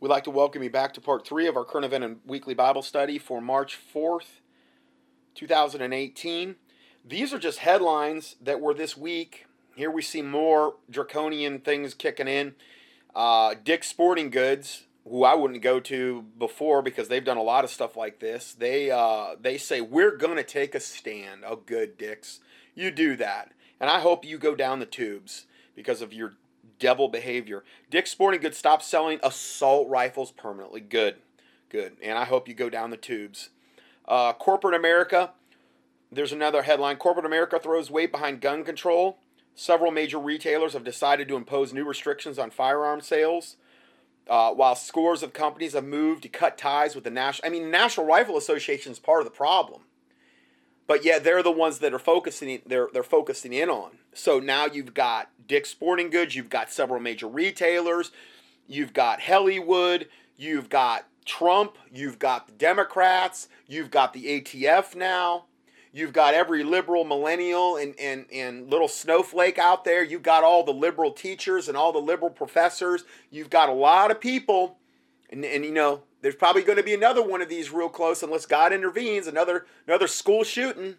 We'd like to welcome you back to part three of our current event and weekly Bible study for March 4th, 2018. These are just headlines that were this week. Here we see more draconian things kicking in. Uh, Dick's Sporting Goods, who I wouldn't go to before because they've done a lot of stuff like this. They uh, they say we're gonna take a stand. Oh, good, Dick's, you do that, and I hope you go down the tubes because of your devil behavior. Dick's Sporting Goods stopped selling assault rifles permanently. Good, good. And I hope you go down the tubes. Uh, corporate America, there's another headline. Corporate America throws weight behind gun control. Several major retailers have decided to impose new restrictions on firearm sales. Uh, while scores of companies have moved to cut ties with the national, I mean, National Rifle Association is part of the problem but yet they're the ones that are focusing they're they're focusing in on. So now you've got Dick's Sporting Goods, you've got several major retailers, you've got Hollywood, you've got Trump, you've got the Democrats, you've got the ATF now. You've got every liberal millennial and, and, and little snowflake out there. You've got all the liberal teachers and all the liberal professors. You've got a lot of people. And, and you know, there's probably going to be another one of these real close unless God intervenes, another another school shooting.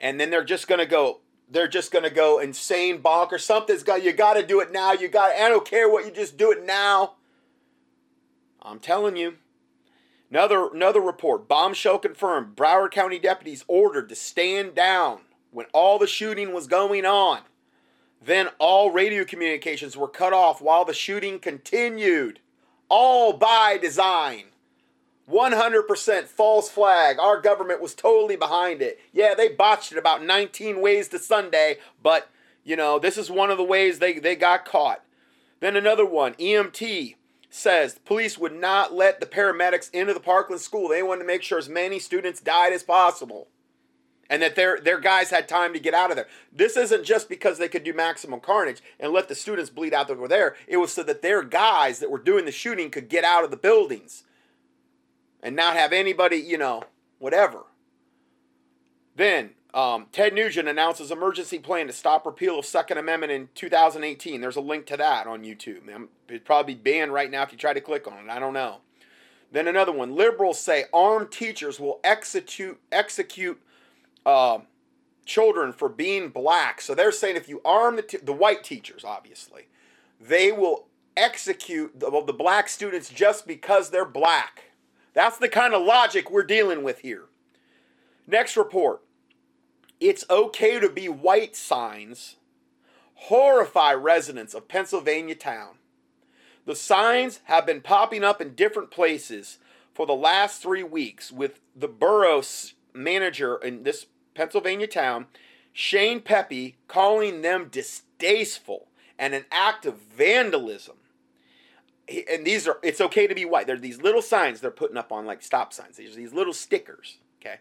And then they're just going to go they're just going to go insane bonk or something's got you got to do it now. You got I don't care what you just do it now. I'm telling you. Another another report, bombshell confirmed. Broward County deputies ordered to stand down when all the shooting was going on. Then all radio communications were cut off while the shooting continued all by design. 100% false flag. Our government was totally behind it. Yeah, they botched it about 19 ways to Sunday, but you know, this is one of the ways they, they got caught. Then another one, EMT says police would not let the paramedics into the Parkland school. They wanted to make sure as many students died as possible and that their their guys had time to get out of there. This isn't just because they could do maximum carnage and let the students bleed out that were there. It was so that their guys that were doing the shooting could get out of the buildings and not have anybody, you know, whatever. Then um, Ted Nugent announces emergency plan to stop repeal of Second Amendment in 2018. There's a link to that on YouTube. It'd probably be banned right now if you try to click on it. I don't know. Then another one. Liberals say armed teachers will execute execute uh, children for being black. So they're saying if you arm the, t- the white teachers, obviously, they will execute the, the black students just because they're black. That's the kind of logic we're dealing with here. Next report. It's okay to be white signs horrify residents of Pennsylvania town. The signs have been popping up in different places for the last three weeks, with the borough manager in this Pennsylvania town, Shane Pepe calling them distasteful and an act of vandalism. And these are, it's okay to be white. They're these little signs they're putting up on like stop signs. These are these little stickers. Okay.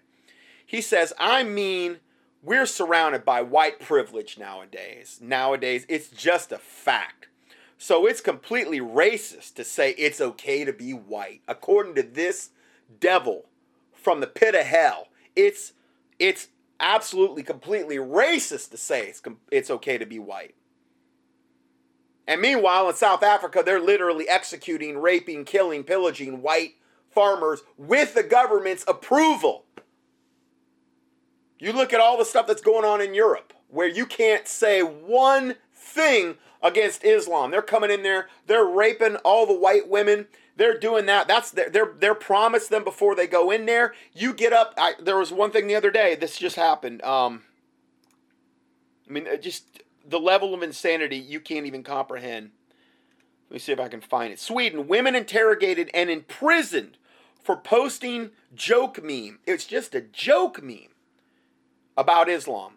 He says, I mean, we're surrounded by white privilege nowadays. Nowadays, it's just a fact. So it's completely racist to say it's okay to be white. According to this devil from the pit of hell, it's it's absolutely completely racist to say it's, it's okay to be white. And meanwhile, in South Africa, they're literally executing, raping, killing, pillaging white farmers with the government's approval. You look at all the stuff that's going on in Europe where you can't say one thing against Islam. They're coming in there, they're raping all the white women. They're doing that. That's their they're they're promised them before they go in there. You get up. I, there was one thing the other day. This just happened. Um, I mean, just the level of insanity you can't even comprehend. Let me see if I can find it. Sweden, women interrogated and imprisoned for posting joke meme. It's just a joke meme about Islam.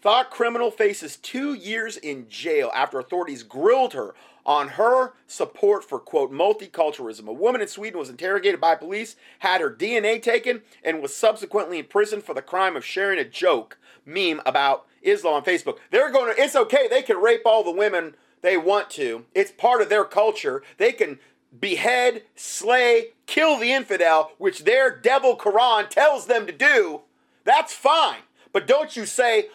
Thought criminal faces two years in jail after authorities grilled her on her support for, quote, multiculturalism. A woman in Sweden was interrogated by police, had her DNA taken, and was subsequently imprisoned for the crime of sharing a joke meme about Islam on Facebook. They're going to, it's okay, they can rape all the women they want to. It's part of their culture. They can behead, slay, kill the infidel, which their devil Quran tells them to do. That's fine. But don't you say,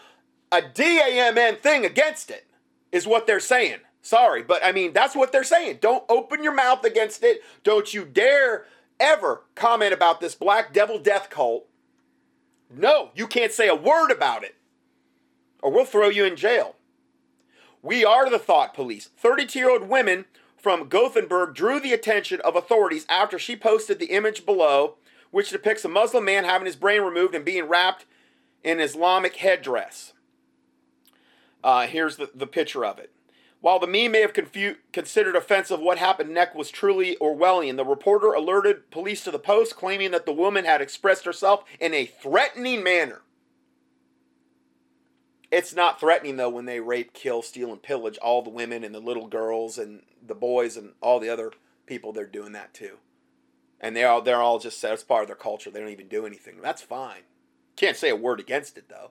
a DAMN thing against it, is what they're saying. Sorry, but I mean, that's what they're saying. Don't open your mouth against it. Don't you dare ever comment about this Black Devil Death cult. No, you can't say a word about it, or we'll throw you in jail. We are the thought police. 32 year old women from Gothenburg drew the attention of authorities after she posted the image below, which depicts a Muslim man having his brain removed and being wrapped in Islamic headdress. Uh, here's the, the picture of it. While the meme may have confu- considered offensive, what happened next was truly Orwellian. The reporter alerted police to the post, claiming that the woman had expressed herself in a threatening manner. It's not threatening though when they rape, kill, steal, and pillage all the women and the little girls and the boys and all the other people. They're doing that too, and they are all, they're all just as part of their culture. They don't even do anything. That's fine. Can't say a word against it though.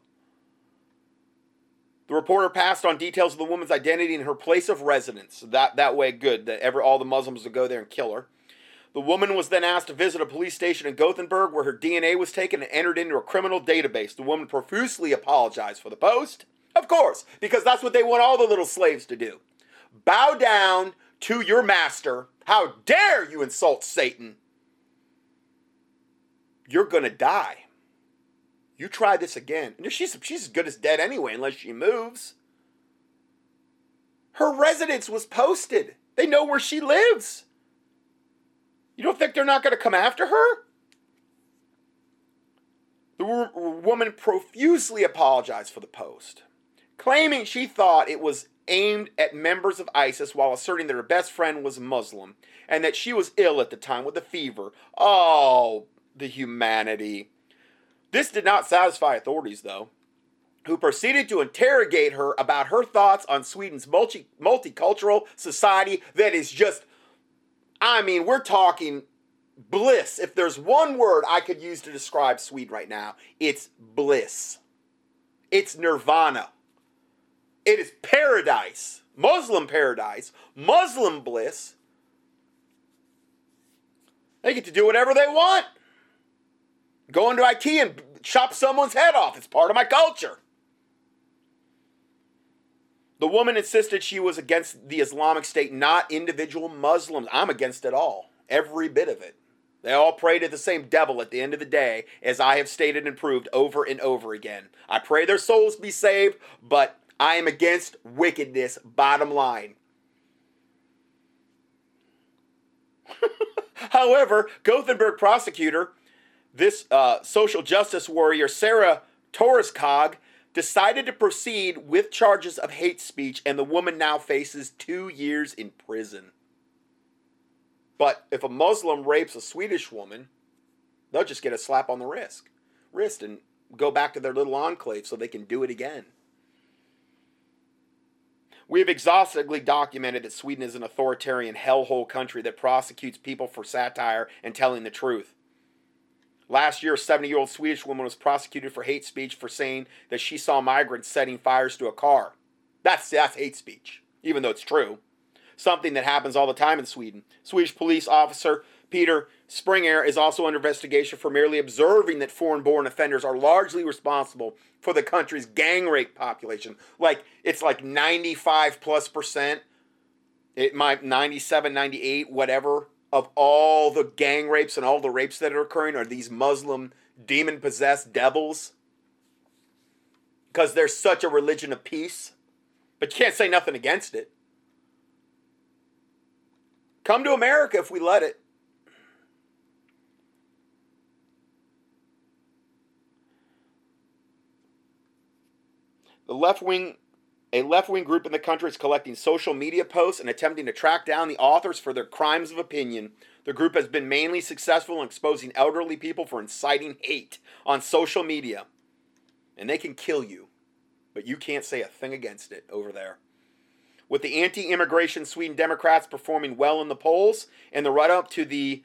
The reporter passed on details of the woman's identity and her place of residence. That that way, good. That ever all the Muslims would go there and kill her. The woman was then asked to visit a police station in Gothenburg where her DNA was taken and entered into a criminal database. The woman profusely apologized for the post. Of course, because that's what they want all the little slaves to do. Bow down to your master. How dare you insult Satan? You're going to die. You try this again. And She's, she's as good as dead anyway, unless she moves. Her residence was posted. They know where she lives. You don't think they're not going to come after her? The woman profusely apologized for the post, claiming she thought it was aimed at members of ISIS while asserting that her best friend was Muslim and that she was ill at the time with a fever. Oh, the humanity. This did not satisfy authorities, though, who proceeded to interrogate her about her thoughts on Sweden's multi- multicultural society that is just, I mean, we're talking bliss. If there's one word I could use to describe Sweden right now, it's bliss. It's nirvana. It is paradise, Muslim paradise, Muslim bliss. They get to do whatever they want. Go into IKEA and chop someone's head off. It's part of my culture. The woman insisted she was against the Islamic State, not individual Muslims. I'm against it all, every bit of it. They all pray to the same devil at the end of the day, as I have stated and proved over and over again. I pray their souls be saved, but I am against wickedness, bottom line. However, Gothenburg prosecutor this uh, social justice warrior, Sarah Torescog, decided to proceed with charges of hate speech, and the woman now faces two years in prison. But if a Muslim rapes a Swedish woman, they'll just get a slap on the wrist, wrist and go back to their little enclave so they can do it again. We have exhaustively documented that Sweden is an authoritarian hellhole country that prosecutes people for satire and telling the truth. Last year, a 70 year old Swedish woman was prosecuted for hate speech for saying that she saw migrants setting fires to a car. That's, that's hate speech, even though it's true. Something that happens all the time in Sweden. Swedish police officer Peter Springer is also under investigation for merely observing that foreign born offenders are largely responsible for the country's gang rape population. Like, it's like 95 plus percent. It might 97, 98, whatever of all the gang rapes and all the rapes that are occurring are these Muslim demon possessed devils because they're such a religion of peace. But you can't say nothing against it. Come to America if we let it. The left wing a left wing group in the country is collecting social media posts and attempting to track down the authors for their crimes of opinion. The group has been mainly successful in exposing elderly people for inciting hate on social media. And they can kill you, but you can't say a thing against it over there. With the anti immigration Sweden Democrats performing well in the polls and the run up to the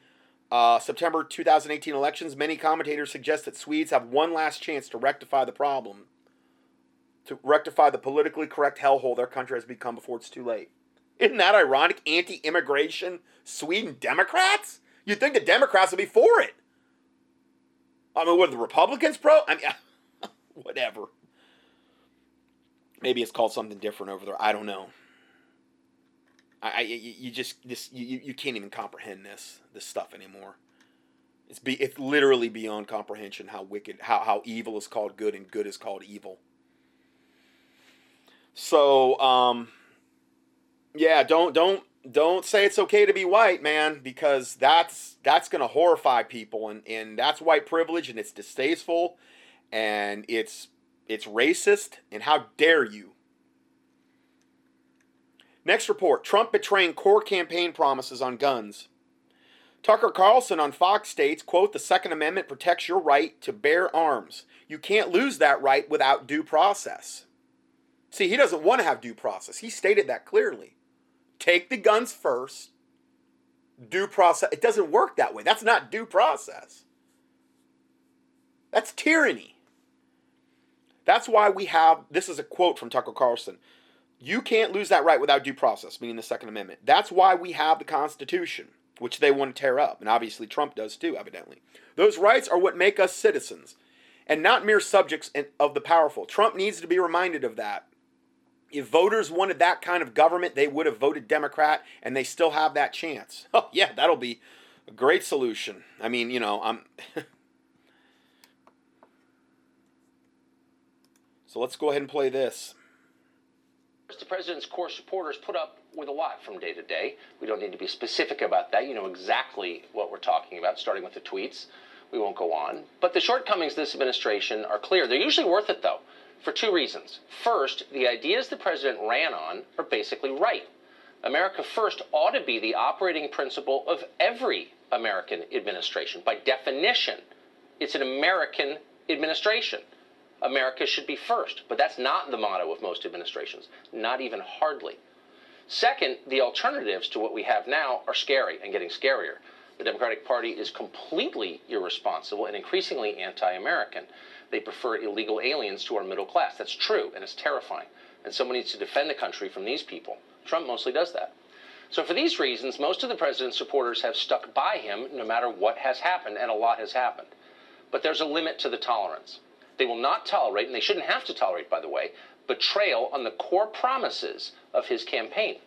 uh, September 2018 elections, many commentators suggest that Swedes have one last chance to rectify the problem to rectify the politically correct hellhole their country has become before it's too late. Isn't that ironic? Anti immigration Sweden Democrats? You'd think the Democrats would be for it. I mean, what the Republicans pro? I mean, whatever. Maybe it's called something different over there. I don't know. I, I you just this you, you can't even comprehend this this stuff anymore. It's be it's literally beyond comprehension how wicked how how evil is called good and good is called evil. So um yeah, don't don't don't say it's okay to be white, man, because that's that's gonna horrify people and, and that's white privilege and it's distasteful and it's it's racist and how dare you Next report Trump betraying core campaign promises on guns. Tucker Carlson on Fox states, quote, the Second Amendment protects your right to bear arms. You can't lose that right without due process. See, he doesn't want to have due process. He stated that clearly. Take the guns first. Due process. It doesn't work that way. That's not due process. That's tyranny. That's why we have this is a quote from Tucker Carlson. You can't lose that right without due process, meaning the Second Amendment. That's why we have the Constitution, which they want to tear up. And obviously, Trump does too, evidently. Those rights are what make us citizens and not mere subjects of the powerful. Trump needs to be reminded of that. If voters wanted that kind of government, they would have voted Democrat, and they still have that chance. Oh, yeah, that'll be a great solution. I mean, you know, I'm. so let's go ahead and play this. The president's core supporters put up with a lot from day to day. We don't need to be specific about that. You know exactly what we're talking about, starting with the tweets. We won't go on. But the shortcomings of this administration are clear. They're usually worth it, though, for two reasons. First, the ideas the president ran on are basically right. America First ought to be the operating principle of every American administration. By definition, it's an American administration. America should be first. But that's not the motto of most administrations, not even hardly. Second, the alternatives to what we have now are scary and getting scarier. The Democratic Party is completely irresponsible and increasingly anti American. They prefer illegal aliens to our middle class. That's true, and it's terrifying. And someone needs to defend the country from these people. Trump mostly does that. So, for these reasons, most of the president's supporters have stuck by him no matter what has happened, and a lot has happened. But there's a limit to the tolerance. They will not tolerate, and they shouldn't have to tolerate, by the way, betrayal on the core promises of his campaign.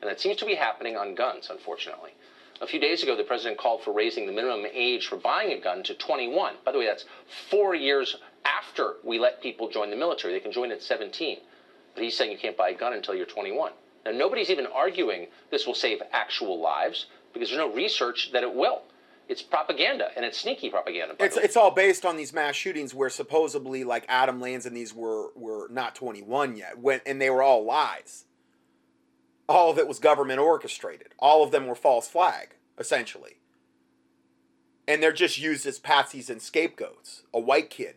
And that seems to be happening on guns, unfortunately. A few days ago, the president called for raising the minimum age for buying a gun to 21. By the way, that's four years after we let people join the military. They can join at 17. But he's saying you can't buy a gun until you're 21. Now, nobody's even arguing this will save actual lives because there's no research that it will it's propaganda and it's sneaky propaganda. It's it's all based on these mass shootings where supposedly like Adam Lanza and these were were not 21 yet when and they were all lies. All of it was government orchestrated. All of them were false flag essentially. And they're just used as patsies and scapegoats. A white kid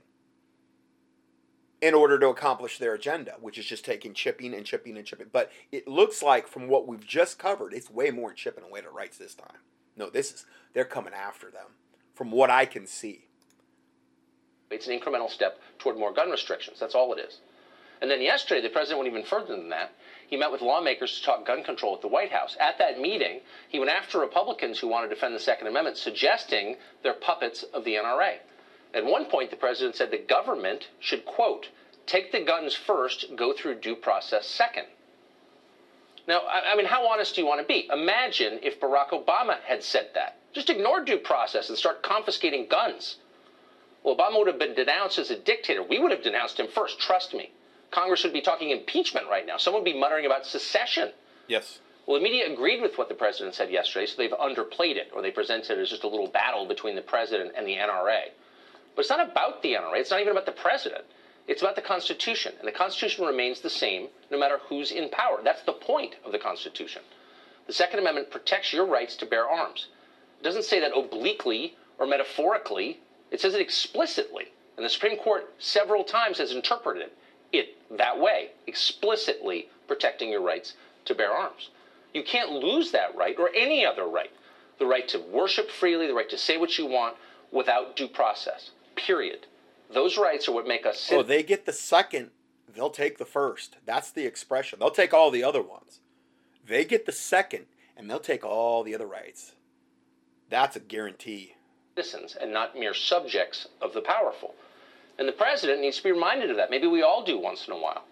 in order to accomplish their agenda, which is just taking chipping and chipping and chipping. But it looks like from what we've just covered, it's way more chipping away to rights this time. No, this is they're coming after them, from what I can see. It's an incremental step toward more gun restrictions. That's all it is. And then yesterday, the president went even further than that. He met with lawmakers to talk gun control at the White House. At that meeting, he went after Republicans who want to defend the Second Amendment, suggesting they're puppets of the NRA. At one point, the president said the government should, quote, take the guns first, go through due process second. Now, I, mean, how honest do you want to be? Imagine if Barack Obama had said that. Just ignore due process and start confiscating guns. Well, Obama would have been denounced as a dictator. We would have denounced him first, trust me. Congress would be talking impeachment right now. Someone would be muttering about secession. Yes. Well, the media agreed with what the president said yesterday, so they've underplayed it, or they presented it as just a little battle between the president and the NRA. But it's not about the NRA. It's not even about the president. It's about the Constitution, and the Constitution remains the same no matter who's in power. That's the point of the Constitution. The Second Amendment protects your rights to bear arms. It doesn't say that obliquely or metaphorically, it says it explicitly. And the Supreme Court several times has interpreted it that way, explicitly protecting your rights to bear arms. You can't lose that right or any other right the right to worship freely, the right to say what you want without due process, period. Those rights are what make us. Sit- oh, they get the second, they'll take the first. That's the expression. They'll take all the other ones. They get the second, and they'll take all the other rights. That's a guarantee. Citizens and not mere subjects of the powerful. And the president needs to be reminded of that. Maybe we all do once in a while.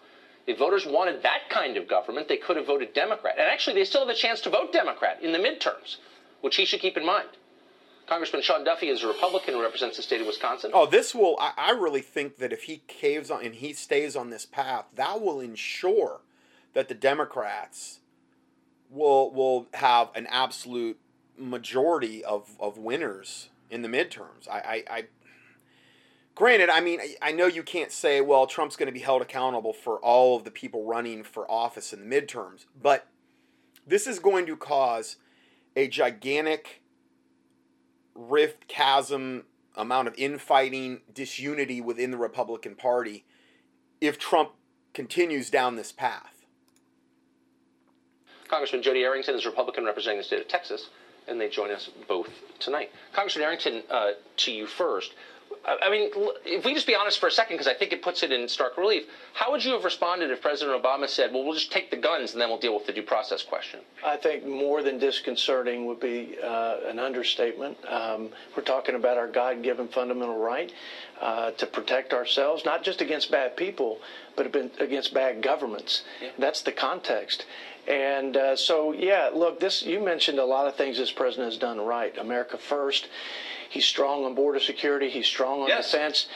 If voters wanted that kind of government, they could have voted Democrat. And actually, they still have a chance to vote Democrat in the midterms, which he should keep in mind. Congressman Sean Duffy is a Republican who represents the state of Wisconsin. Oh, this will, I, I really think that if he caves on and he stays on this path, that will ensure that the Democrats will will have an absolute majority of, of winners in the midterms. I, I, I granted, I mean, I know you can't say, well, Trump's going to be held accountable for all of the people running for office in the midterms, but this is going to cause a gigantic rift, chasm, amount of infighting, disunity within the Republican Party if Trump continues down this path. Congressman Jody Arrington is Republican representing the state of Texas, and they join us both tonight. Congressman Arrington, uh, to you first. I mean, if we just be honest for a second, because I think it puts it in stark relief, how would you have responded if President Obama said, well, we'll just take the guns and then we'll deal with the due process question? I think more than disconcerting would be uh, an understatement. Um, we're talking about our God given fundamental right uh, to protect ourselves, not just against bad people, but against bad governments. Yeah. That's the context. And uh, so, yeah, look, this you mentioned a lot of things this president has done right. America first. He's strong on border security. He's strong on yes. defense.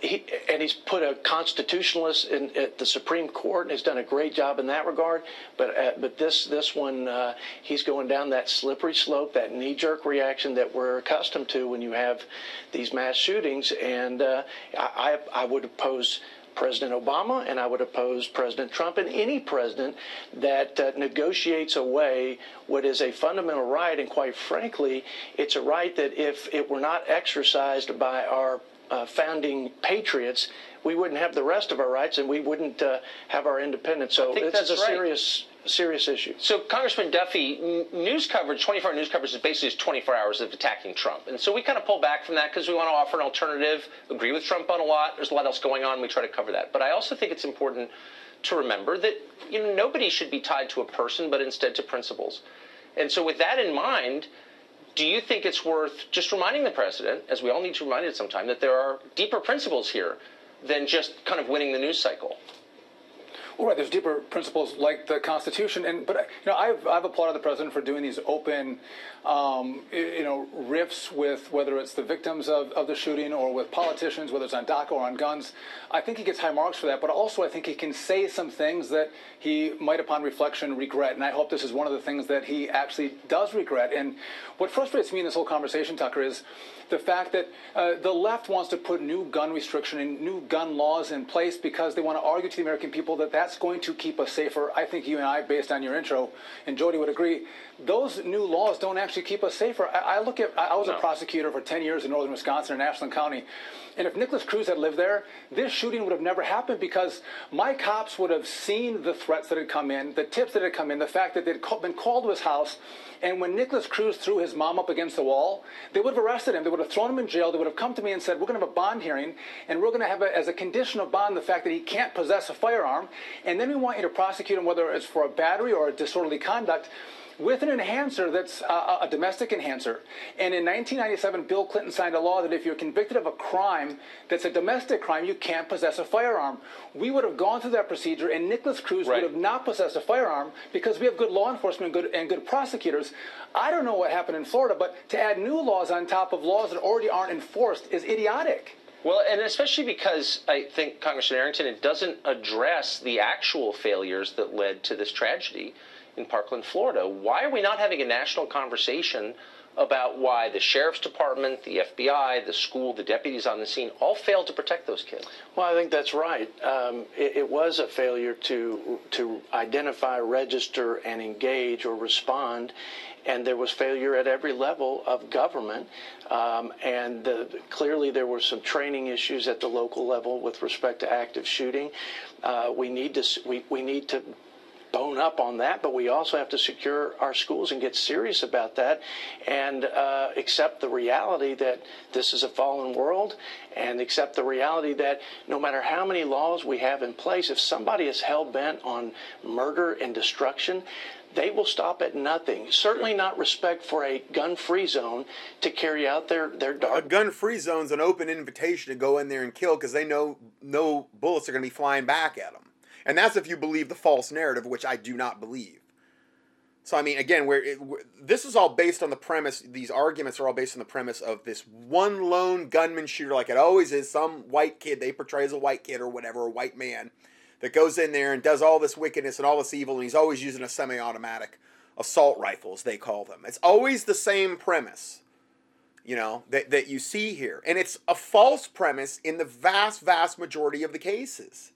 He, and he's put a constitutionalist in at the Supreme Court and has done a great job in that regard. But uh, but this this one uh, he's going down that slippery slope, that knee jerk reaction that we're accustomed to when you have these mass shootings. And uh, I I would oppose President Obama, and I would oppose President Trump and any president that uh, negotiates away what is a fundamental right. And quite frankly, it's a right that if it were not exercised by our uh, founding patriots, we wouldn't have the rest of our rights and we wouldn't uh, have our independence. So this is a right. serious serious issue. So, Congressman Duffy, news coverage, 24 hour news coverage is basically 24 hours of attacking Trump. And so we kind of pull back from that because we want to offer an alternative, agree with Trump on a lot. There's a lot else going on. We try to cover that. But I also think it's important to remember that you know nobody should be tied to a person, but instead to principles. And so, with that in mind, do you think it's worth just reminding the president, as we all need to remind it sometime, that there are deeper principles here than just kind of winning the news cycle? Well, right. There's deeper principles like the Constitution, and but you know, I've I've applauded the president for doing these open, um, you know, riffs with whether it's the victims of, of the shooting or with politicians, whether it's on DACA or on guns. I think he gets high marks for that, but also I think he can say some things that he might, upon reflection, regret. And I hope this is one of the things that he actually does regret. And what frustrates me in this whole conversation, Tucker, is the fact that uh, the left wants to put new gun restriction and new gun laws in place because they want to argue to the American people that that's going to keep us safer. I think you and I, based on your intro, and Jody would agree, those new laws don't actually keep us safer. I, I look at, I was no. a prosecutor for 10 years in northern Wisconsin in Ashland County. And if Nikolas Cruz had lived there, this shooting would have never happened because my cops would have seen the threats that had come in, the tips that had come in, the fact that they'd been called to his house. And when Nikolas Cruz threw his mom up against the wall, they would have arrested him. They would have thrown him in jail. They would have come to me and said, We're going to have a bond hearing, and we're going to have, a, as a condition of bond, the fact that he can't possess a firearm. And then we want you to prosecute him, whether it's for a battery or a disorderly conduct with an enhancer that's uh, a domestic enhancer. And in 1997, Bill Clinton signed a law that if you're convicted of a crime that's a domestic crime, you can't possess a firearm. We would have gone through that procedure, and Nikolas Cruz right. would have not possessed a firearm because we have good law enforcement and good, and good prosecutors. I don't know what happened in Florida, but to add new laws on top of laws that already aren't enforced is idiotic. Well, and especially because I think Congressman Arrington, it doesn't address the actual failures that led to this tragedy in Parkland, Florida. Why are we not having a national conversation about why the sheriff's department, the FBI, the school, the deputies on the scene all failed to protect those kids? Well, I think that's right. Um, it, it, was a failure to to identify, register, and engage or respond. And there was failure at every level of government. Um, and the, clearly, there were some training issues at the local level with respect to active shooting. Uh, we need to we, we need to bone up on that, but we also have to secure our schools and get serious about that and uh, accept the reality that this is a fallen world and accept the reality that no matter how many laws we have in place, if somebody is hell bent on murder and destruction, they will stop at nothing. Certainly not respect for a gun-free zone to carry out their their dark. A gun-free zone is an open invitation to go in there and kill because they know no bullets are going to be flying back at them And that's if you believe the false narrative, which I do not believe. So I mean, again, where this is all based on the premise. These arguments are all based on the premise of this one lone gunman shooter, like it always is. Some white kid they portray as a white kid or whatever, a white man that goes in there and does all this wickedness and all this evil, and he's always using a semi-automatic assault rifle, as They call them. It's always the same premise, you know, that that you see here, and it's a false premise in the vast, vast majority of the cases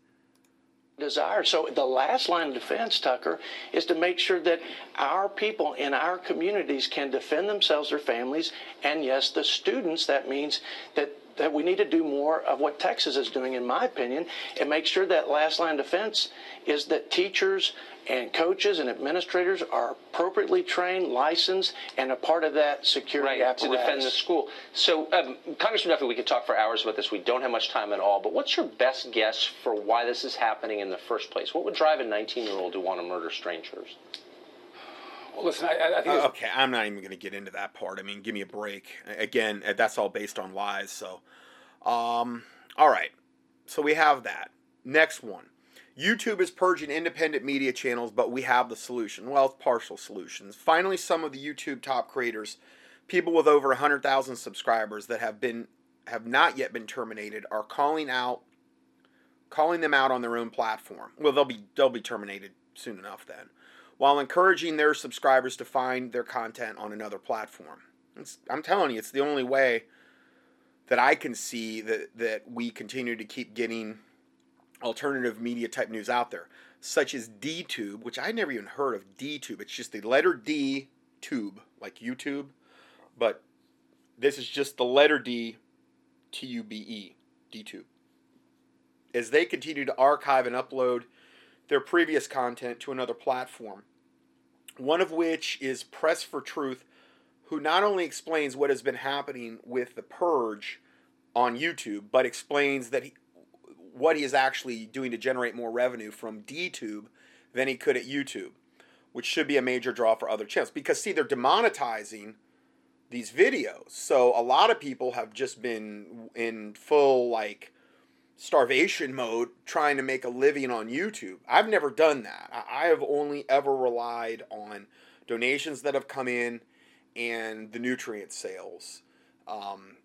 desire. So the last line of defense, Tucker, is to make sure that our people in our communities can defend themselves, their families, and yes, the students. That means that that we need to do more of what Texas is doing, in my opinion, and make sure that last line of defense is that teachers and coaches and administrators are appropriately trained, licensed, and a part of that security right, apparatus. to defend the school. So, um, Congressman Duffy, we could talk for hours about this. We don't have much time at all. But what's your best guess for why this is happening in the first place? What would drive a 19-year-old to want to murder strangers? Well, listen, I, I think uh, okay. I'm not even going to get into that part. I mean, give me a break. Again, uh, that's all based on lies. So, um, all right. So we have that. Next one. YouTube is purging independent media channels, but we have the solution. Well, it's partial solutions. Finally, some of the YouTube top creators, people with over 100,000 subscribers that have been have not yet been terminated, are calling out calling them out on their own platform. Well, they'll be they'll be terminated soon enough then, while encouraging their subscribers to find their content on another platform. It's, I'm telling you, it's the only way that I can see that that we continue to keep getting alternative media type news out there, such as DTube, which I never even heard of DTube. It's just the letter D tube, like YouTube, but this is just the letter D, T U B E, DTube. As they continue to archive and upload their previous content to another platform, one of which is Press for Truth, who not only explains what has been happening with the purge on YouTube, but explains that he, what he is actually doing to generate more revenue from DTube than he could at YouTube, which should be a major draw for other channels. Because, see, they're demonetizing these videos. So a lot of people have just been in full, like, starvation mode trying to make a living on YouTube. I've never done that. I have only ever relied on donations that have come in and the nutrient sales. Um,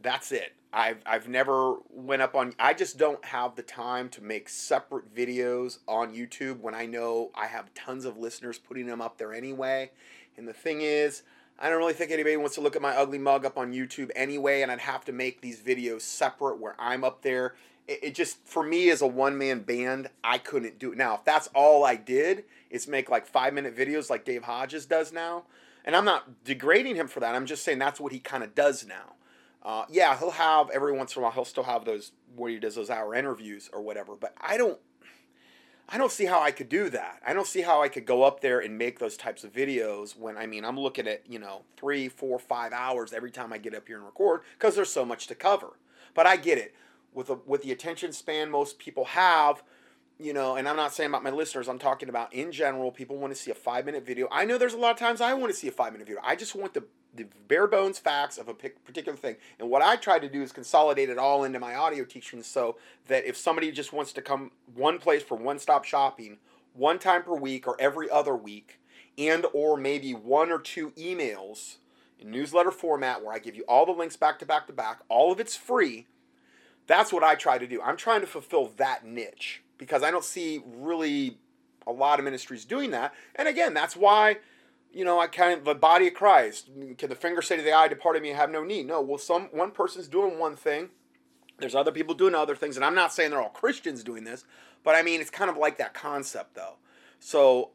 that's it. I've I've never went up on I just don't have the time to make separate videos on YouTube when I know I have tons of listeners putting them up there anyway. And the thing is, I don't really think anybody wants to look at my ugly mug up on YouTube anyway, and I'd have to make these videos separate where I'm up there. It, it just for me as a one man band, I couldn't do it. Now, if that's all I did, is make like five minute videos like Dave Hodges does now. And I'm not degrading him for that. I'm just saying that's what he kind of does now. Uh, yeah, he'll have every once in a while. He'll still have those where he does those hour interviews or whatever. But I don't, I don't see how I could do that. I don't see how I could go up there and make those types of videos when I mean I'm looking at you know three, four, five hours every time I get up here and record because there's so much to cover. But I get it with the with the attention span most people have you know, and I'm not saying about my listeners, I'm talking about in general, people want to see a five minute video. I know there's a lot of times I want to see a five minute video. I just want the, the bare bones facts of a particular thing. And what I try to do is consolidate it all into my audio teachings so that if somebody just wants to come one place for one stop shopping, one time per week or every other week, and or maybe one or two emails in newsletter format where I give you all the links back to back to back, all of it's free. That's what I try to do. I'm trying to fulfill that niche because I don't see really a lot of ministries doing that. And again, that's why, you know, I kind of the body of Christ. Can the finger say to the eye, "Depart of me, I have no need"? No. Well, some one person's doing one thing. There's other people doing other things, and I'm not saying they're all Christians doing this, but I mean it's kind of like that concept though. So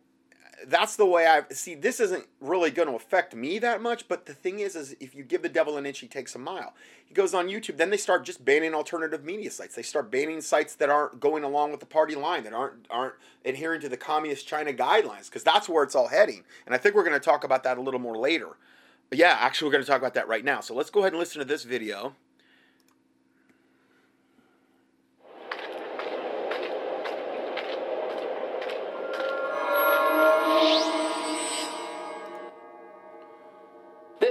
that's the way I see. This isn't really going to affect me that much, but the thing is, is if you give the devil an inch, he takes a mile. He goes on YouTube, then they start just banning alternative media sites. They start banning sites that aren't going along with the party line, that aren't aren't adhering to the communist China guidelines, because that's where it's all heading. And I think we're going to talk about that a little more later. But yeah, actually, we're going to talk about that right now. So let's go ahead and listen to this video.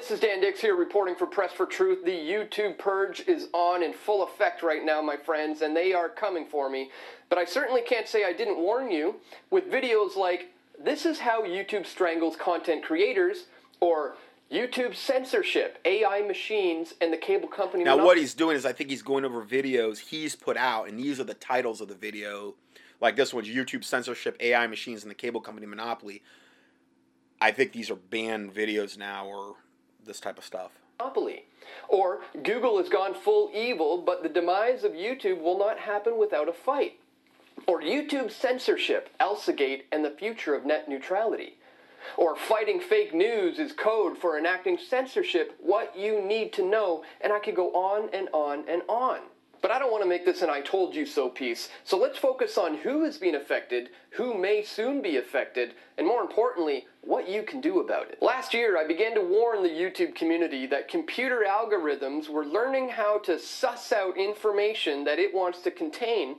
This is Dan Dicks here reporting for Press for Truth. The YouTube purge is on in full effect right now, my friends, and they are coming for me. But I certainly can't say I didn't warn you with videos like This is how YouTube strangles content creators or YouTube censorship, AI machines, and the cable company. Now, what he's doing is I think he's going over videos he's put out, and these are the titles of the video. Like this one's YouTube censorship, AI machines, and the cable company monopoly. I think these are banned videos now or this type of stuff. Monopoly. Or Google has gone full evil, but the demise of YouTube will not happen without a fight. Or YouTube censorship, Elsagate, and the future of net neutrality. Or fighting fake news is code for enacting censorship, what you need to know, and I could go on and on and on. But I don't want to make this an I told you so piece, so let's focus on who is being affected, who may soon be affected, and more importantly, what you can do about it. Last year, I began to warn the YouTube community that computer algorithms were learning how to suss out information that it wants to contain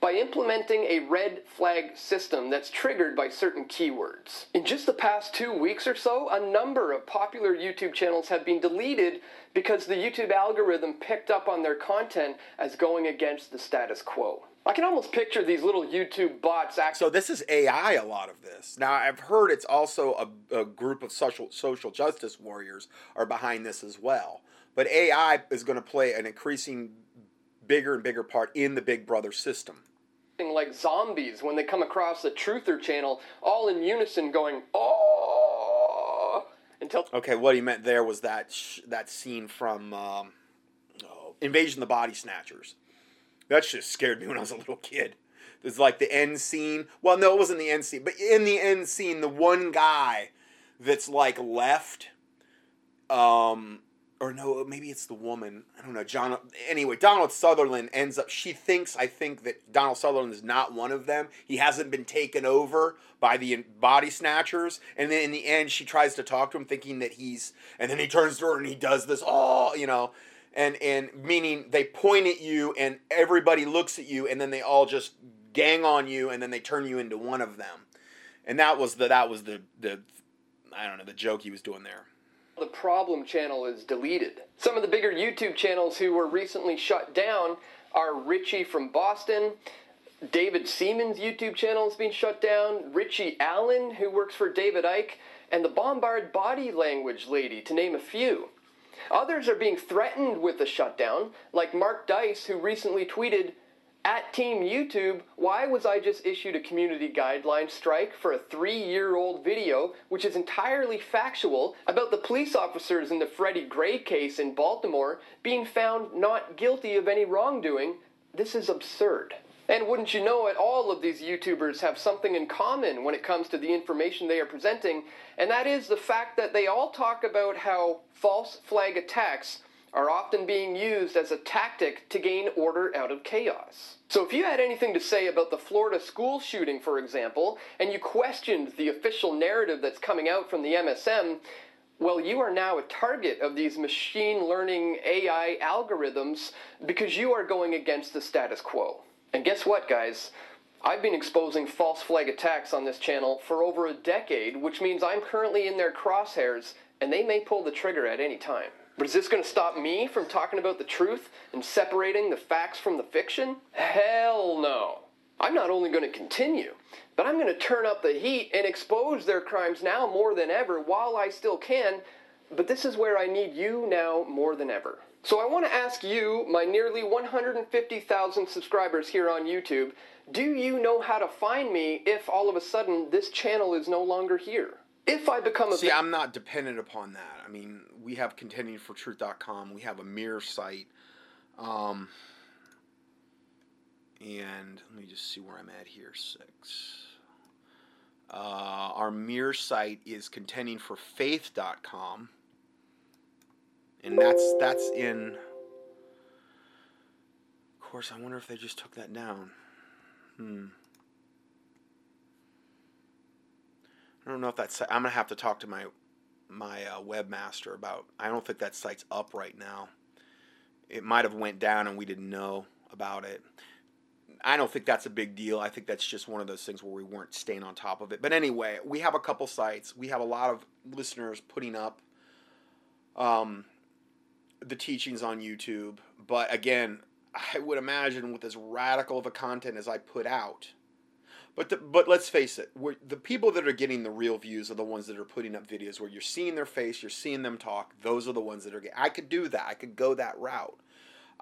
by implementing a red flag system that's triggered by certain keywords. In just the past two weeks or so, a number of popular YouTube channels have been deleted because the YouTube algorithm picked up on their content as going against the status quo. I can almost picture these little YouTube bots acting. So this is AI. A lot of this. Now I've heard it's also a, a group of social social justice warriors are behind this as well. But AI is going to play an increasing bigger and bigger part in the Big Brother system like zombies when they come across the truther channel, all in unison going, oh, until. Okay, what he meant there was that sh- that scene from um, oh, Invasion the Body Snatchers. That just scared me when I was a little kid. There's like the end scene. Well, no, it wasn't the end scene, but in the end scene, the one guy that's like left, um, or no, maybe it's the woman. I don't know. John. Anyway, Donald Sutherland ends up. She thinks, I think that Donald Sutherland is not one of them. He hasn't been taken over by the body snatchers. And then in the end, she tries to talk to him, thinking that he's. And then he turns to her and he does this. Oh, you know, and and meaning they point at you and everybody looks at you and then they all just gang on you and then they turn you into one of them. And that was the that was the the I don't know the joke he was doing there the problem channel is deleted. Some of the bigger YouTube channels who were recently shut down are Richie from Boston, David Seaman's YouTube channel has been shut down, Richie Allen, who works for David Icke, and the Bombard Body Language Lady, to name a few. Others are being threatened with a shutdown, like Mark Dice, who recently tweeted, at Team YouTube, why was I just issued a community guideline strike for a three year old video, which is entirely factual, about the police officers in the Freddie Gray case in Baltimore being found not guilty of any wrongdoing? This is absurd. And wouldn't you know it, all of these YouTubers have something in common when it comes to the information they are presenting, and that is the fact that they all talk about how false flag attacks are often being used as a tactic to gain order out of chaos. So if you had anything to say about the Florida school shooting, for example, and you questioned the official narrative that's coming out from the MSM, well, you are now a target of these machine learning AI algorithms because you are going against the status quo. And guess what, guys? I've been exposing false flag attacks on this channel for over a decade, which means I'm currently in their crosshairs and they may pull the trigger at any time. But is this going to stop me from talking about the truth and separating the facts from the fiction? Hell no. I'm not only going to continue, but I'm going to turn up the heat and expose their crimes now more than ever while I still can. But this is where I need you now more than ever. So I want to ask you, my nearly 150,000 subscribers here on YouTube, do you know how to find me if all of a sudden this channel is no longer here? If I become a See, I'm not dependent upon that. I mean, we have contendingfortruth.com. We have a mirror site. Um, and let me just see where I'm at here. Six. Uh, our mirror site is contendingforfaith.com. And that's that's in Of course, I wonder if they just took that down. Hmm. I don't know if that's. I'm gonna have to talk to my my uh, webmaster about. I don't think that site's up right now. It might have went down and we didn't know about it. I don't think that's a big deal. I think that's just one of those things where we weren't staying on top of it. But anyway, we have a couple sites. We have a lot of listeners putting up um, the teachings on YouTube. But again, I would imagine with as radical of a content as I put out. But the, but let's face it, the people that are getting the real views are the ones that are putting up videos where you're seeing their face, you're seeing them talk. Those are the ones that are getting. I could do that. I could go that route.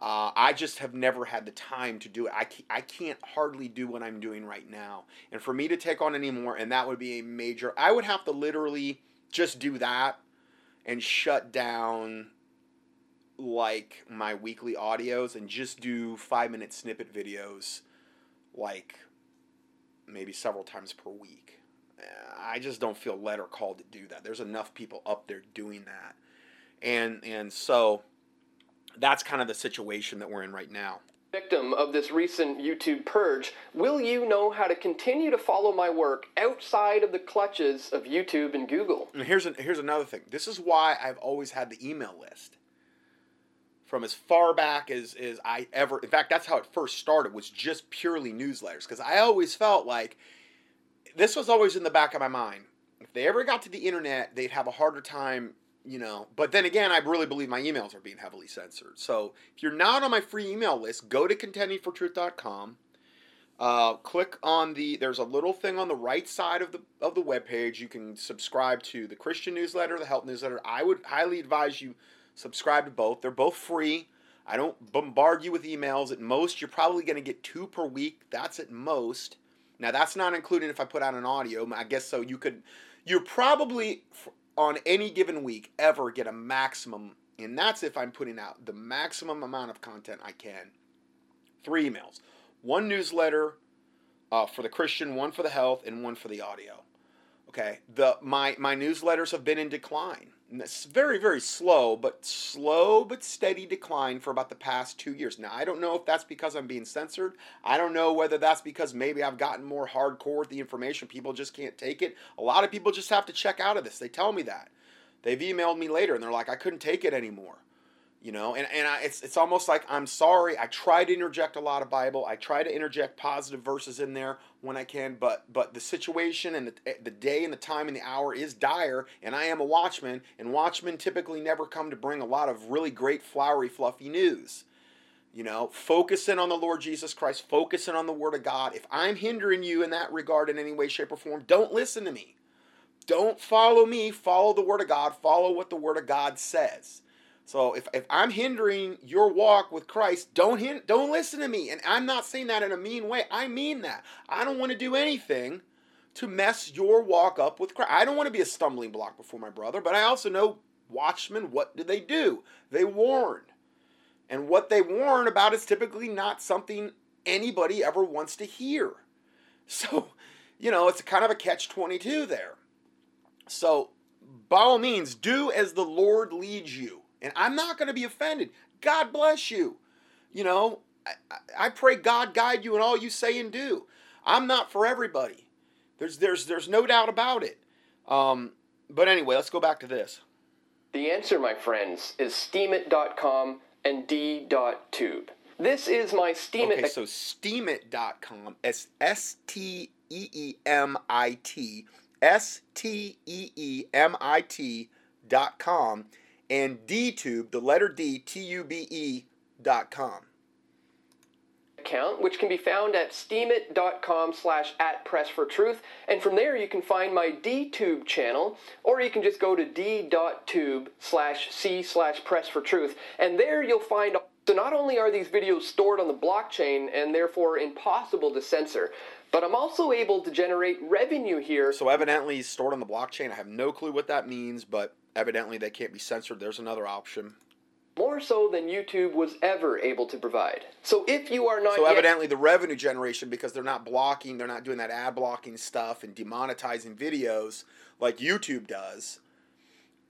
Uh, I just have never had the time to do it. I I can't hardly do what I'm doing right now. And for me to take on anymore, and that would be a major, I would have to literally just do that and shut down like my weekly audios and just do five minute snippet videos like maybe several times per week. Eh, I just don't feel led or called to do that. There's enough people up there doing that. And and so that's kind of the situation that we're in right now. Victim of this recent YouTube purge, will you know how to continue to follow my work outside of the clutches of YouTube and Google? And here's, a, here's another thing this is why I've always had the email list. From as far back as, as I ever, in fact, that's how it first started, was just purely newsletters. Because I always felt like this was always in the back of my mind. If they ever got to the internet, they'd have a harder time you know. But then again i really believe my emails are being heavily censored. So if you're not on my free email list go to contendingfortruth.com uh, click on the there's a little thing on the right side of the of the web page you can subscribe to the christian newsletter the health newsletter. I would highly advise you subscribe to both. They're both free. I don't bombard you with emails. At most you're probably going to get two per week. That's at most. Now that's not including if i put out an audio. I guess so you could you're probably on any given week ever get a maximum, and that's if I'm putting out the maximum amount of content I can. Three emails, one newsletter uh, for the Christian, one for the health, and one for the audio. Okay, the my my newsletters have been in decline. Very very slow, but slow but steady decline for about the past two years. Now I don't know if that's because I'm being censored. I don't know whether that's because maybe I've gotten more hardcore with the information. People just can't take it. A lot of people just have to check out of this. They tell me that. They've emailed me later and they're like, I couldn't take it anymore you know and, and I, it's, it's almost like i'm sorry i try to interject a lot of bible i try to interject positive verses in there when i can but but the situation and the, the day and the time and the hour is dire and i am a watchman and watchmen typically never come to bring a lot of really great flowery fluffy news. You know focusing on the lord jesus christ focusing on the word of god. If i'm hindering you in that regard in any way shape or form don't listen to me. Don't follow me. Follow the word of god. Follow what the word of god says so if, if I'm hindering your walk with Christ, don't hin- don't listen to me. And I'm not saying that in a mean way. I mean that. I don't want to do anything to mess your walk up with Christ. I don't want to be a stumbling block before my brother, but I also know watchmen, what do they do? They warn. And what they warn about is typically not something anybody ever wants to hear. So, you know, it's kind of a catch 22 there. So, by all means, do as the Lord leads you. And I'm not going to be offended. God bless you. You know, I, I pray God guide you in all you say and do. I'm not for everybody. There's there's there's no doubt about it. Um, but anyway, let's go back to this. The answer, my friends, is steemit.com and d.tube. This is my Steemit. Okay, so steemit.com. S S T E E M I T. S T E E M I T dot com and DTube, the letter D, T U B E dot com. Account, which can be found at steemit.com slash at press for truth. And from there, you can find my DTube channel, or you can just go to d.tube slash c slash press for truth. And there you'll find. So not only are these videos stored on the blockchain and therefore impossible to censor, but I'm also able to generate revenue here. So evidently stored on the blockchain. I have no clue what that means, but evidently they can't be censored. There's another option. More so than YouTube was ever able to provide. So if you are not So yet- evidently the revenue generation because they're not blocking, they're not doing that ad blocking stuff and demonetizing videos like YouTube does.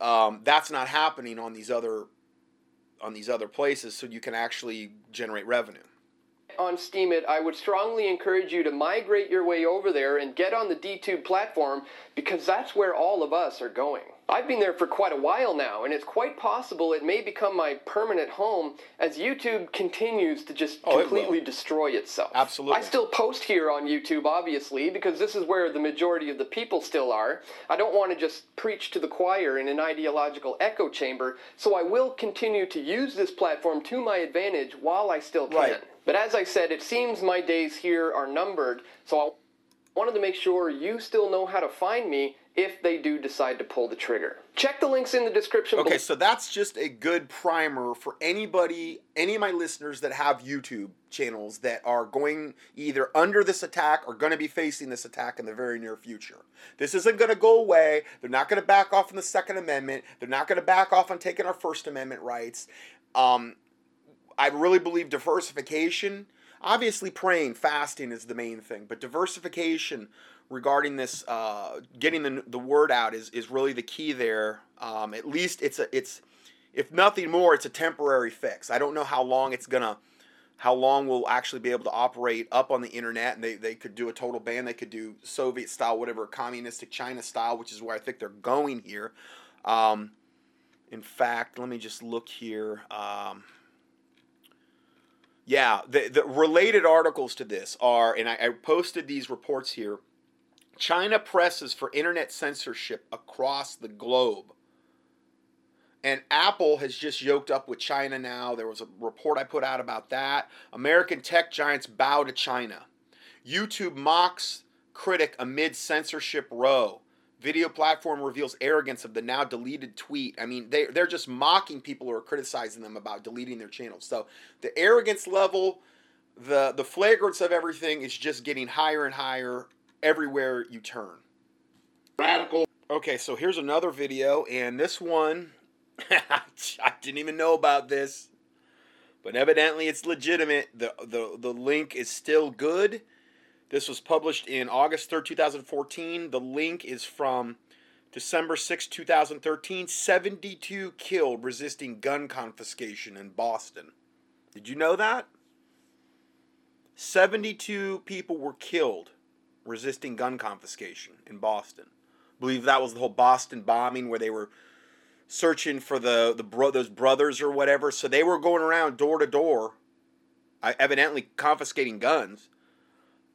Um, that's not happening on these other on these other places so you can actually generate revenue. on Steemit, I would strongly encourage you to migrate your way over there and get on the DTube platform because that's where all of us are going. I've been there for quite a while now, and it's quite possible it may become my permanent home as YouTube continues to just Oh, completely will. destroy itself. Absolutely. I still post here on YouTube, obviously, because this is where the majority of the people still are. I don't want to just preach to the choir in an ideological echo chamber, so I will continue to use this platform to my advantage while I still can. Right. But as I said, it seems my days here are numbered, so I wanted to make sure you still know how to find me if they do decide to pull the trigger. Check the links in the description Okay, below. so that's just a good primer for anybody, any of my listeners that have YouTube channels that are going either under this attack or going to be facing this attack in the very near future. This isn't going to go away. They're not going to back off on the Second Amendment. They're not going to back off on taking our First Amendment rights. Um, I really believe diversification. Obviously, praying, fasting is the main thing, but diversification regarding this, uh, getting the, the word out is, is really the key there. Um, at least it's a it's if nothing more, it's a temporary fix. I don't know how long it's gonna how long we'll actually be able to operate up on the internet and they, they could do a total ban they could do soviet style whatever communistic china style which is where i think they're going here um, in fact let me just look here um, yeah the, the related articles to this are and I, I posted these reports here china presses for internet censorship across the globe and Apple has just yoked up with China now. There was a report I put out about that. American tech giants bow to China. YouTube mocks critic amid censorship row. Video platform reveals arrogance of the now deleted tweet. I mean, they, they're just mocking people who are criticizing them about deleting their channels. So the arrogance level, the, the flagrance of everything is just getting higher and higher everywhere you turn. radical Okay, so here's another video, and this one, I didn't even know about this, but evidently it's legitimate. the the The link is still good. This was published in August third, two thousand fourteen. The link is from December sixth, two thousand thirteen. Seventy two killed resisting gun confiscation in Boston. Did you know that? Seventy two people were killed resisting gun confiscation in Boston believe that was the whole Boston bombing where they were searching for the the bro- those brothers or whatever. So they were going around door to door, uh, evidently confiscating guns.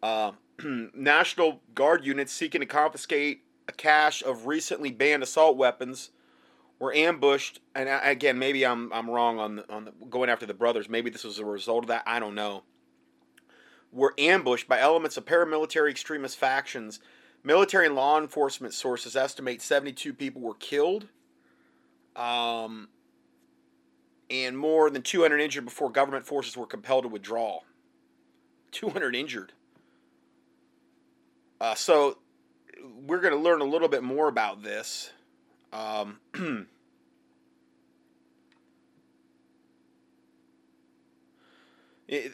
Uh, National Guard units seeking to confiscate a cache of recently banned assault weapons were ambushed. And uh, again, maybe I'm I'm wrong on the, on the, going after the brothers. Maybe this was a result of that. I don't know. Were ambushed by elements of paramilitary extremist factions. Military and law enforcement sources estimate 72 people were killed, um, and more than 200 injured before government forces were compelled to withdraw. 200 injured. Uh, so we're going to learn a little bit more about this. Um,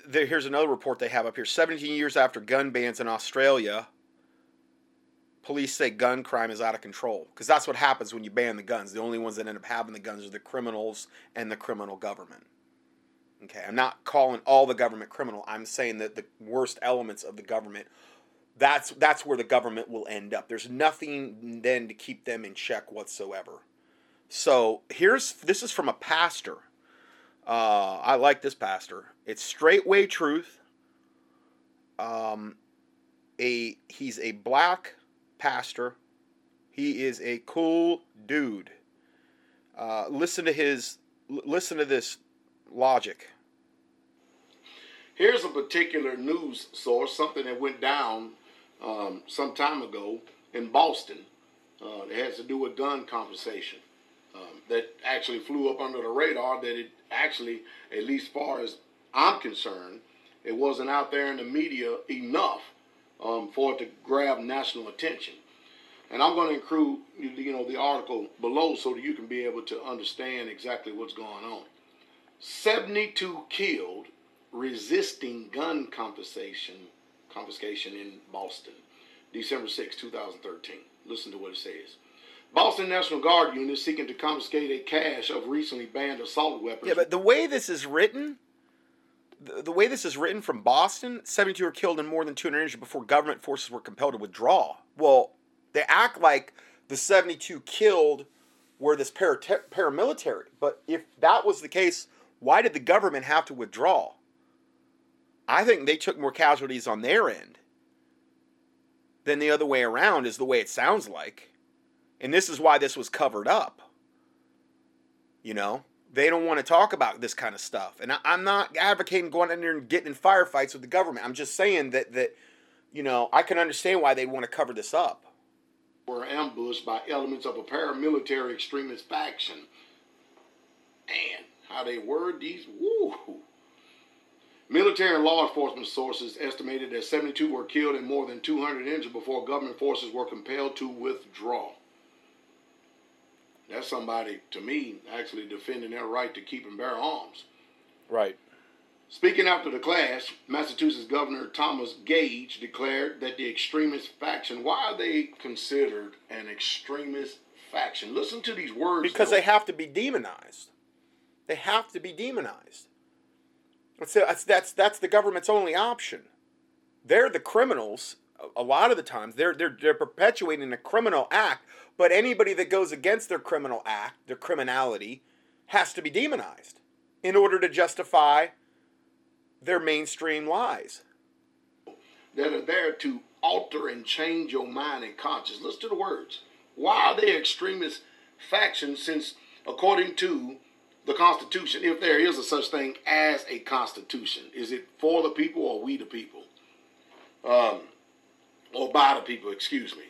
there, here's another report they have up here. 17 years after gun bans in Australia, police say gun crime is out of control because that's what happens when you ban the guns. The only ones that end up having the guns are the criminals and the criminal government. Okay, I'm not calling all the government criminal. I'm saying that the worst elements of the government that's that's where the government will end up. There's nothing then to keep them in check whatsoever. So, here's this is from a pastor. Uh, I like this pastor. It's straightway truth. Um, a he's a black pastor. He is a cool dude. Uh, listen to his listen to this logic. Here's a particular news source, something that went down um, some time ago in Boston. Uh, it has to do with gun compensation. Um, that actually flew up under the radar. That it actually, at least far as I'm concerned, it wasn't out there in the media enough um, for it to grab national attention. And I'm going to include, you know, the article below so that you can be able to understand exactly what's going on. 72 killed resisting gun confiscation confiscation in Boston, December 6, 2013. Listen to what it says. Boston National Guard unit seeking to confiscate a cache of recently banned assault weapons. Yeah, but the way this is written, the, the way this is written from Boston, 72 were killed and more than 200 injured before government forces were compelled to withdraw. Well, they act like the 72 killed were this para- paramilitary. But if that was the case, why did the government have to withdraw? I think they took more casualties on their end than the other way around, is the way it sounds like. And this is why this was covered up. You know, they don't want to talk about this kind of stuff. And I, am not advocating going in there and getting in firefights with the government. I'm just saying that, that you know, I can understand why they want to cover this up. Were ambushed by elements of a paramilitary extremist faction. And how they word these, woo. Military and law enforcement sources estimated that 72 were killed and more than 200 injured before government forces were compelled to withdraw. That's somebody, to me, actually defending their right to keep and bear arms. Right. Speaking after the clash, Massachusetts Governor Thomas Gage declared that the extremist faction, why are they considered an extremist faction? Listen to these words. Because though. they have to be demonized. They have to be demonized. That's, that's, that's the government's only option. They're the criminals. A lot of the times, they're, they're, they're perpetuating a criminal act, but anybody that goes against their criminal act, their criminality, has to be demonized in order to justify their mainstream lies. That are there to alter and change your mind and conscience. Listen to the words. Why are they extremist factions since, according to the Constitution, if there is a such thing as a Constitution, is it for the people or we the people? Um, or by the people, excuse me.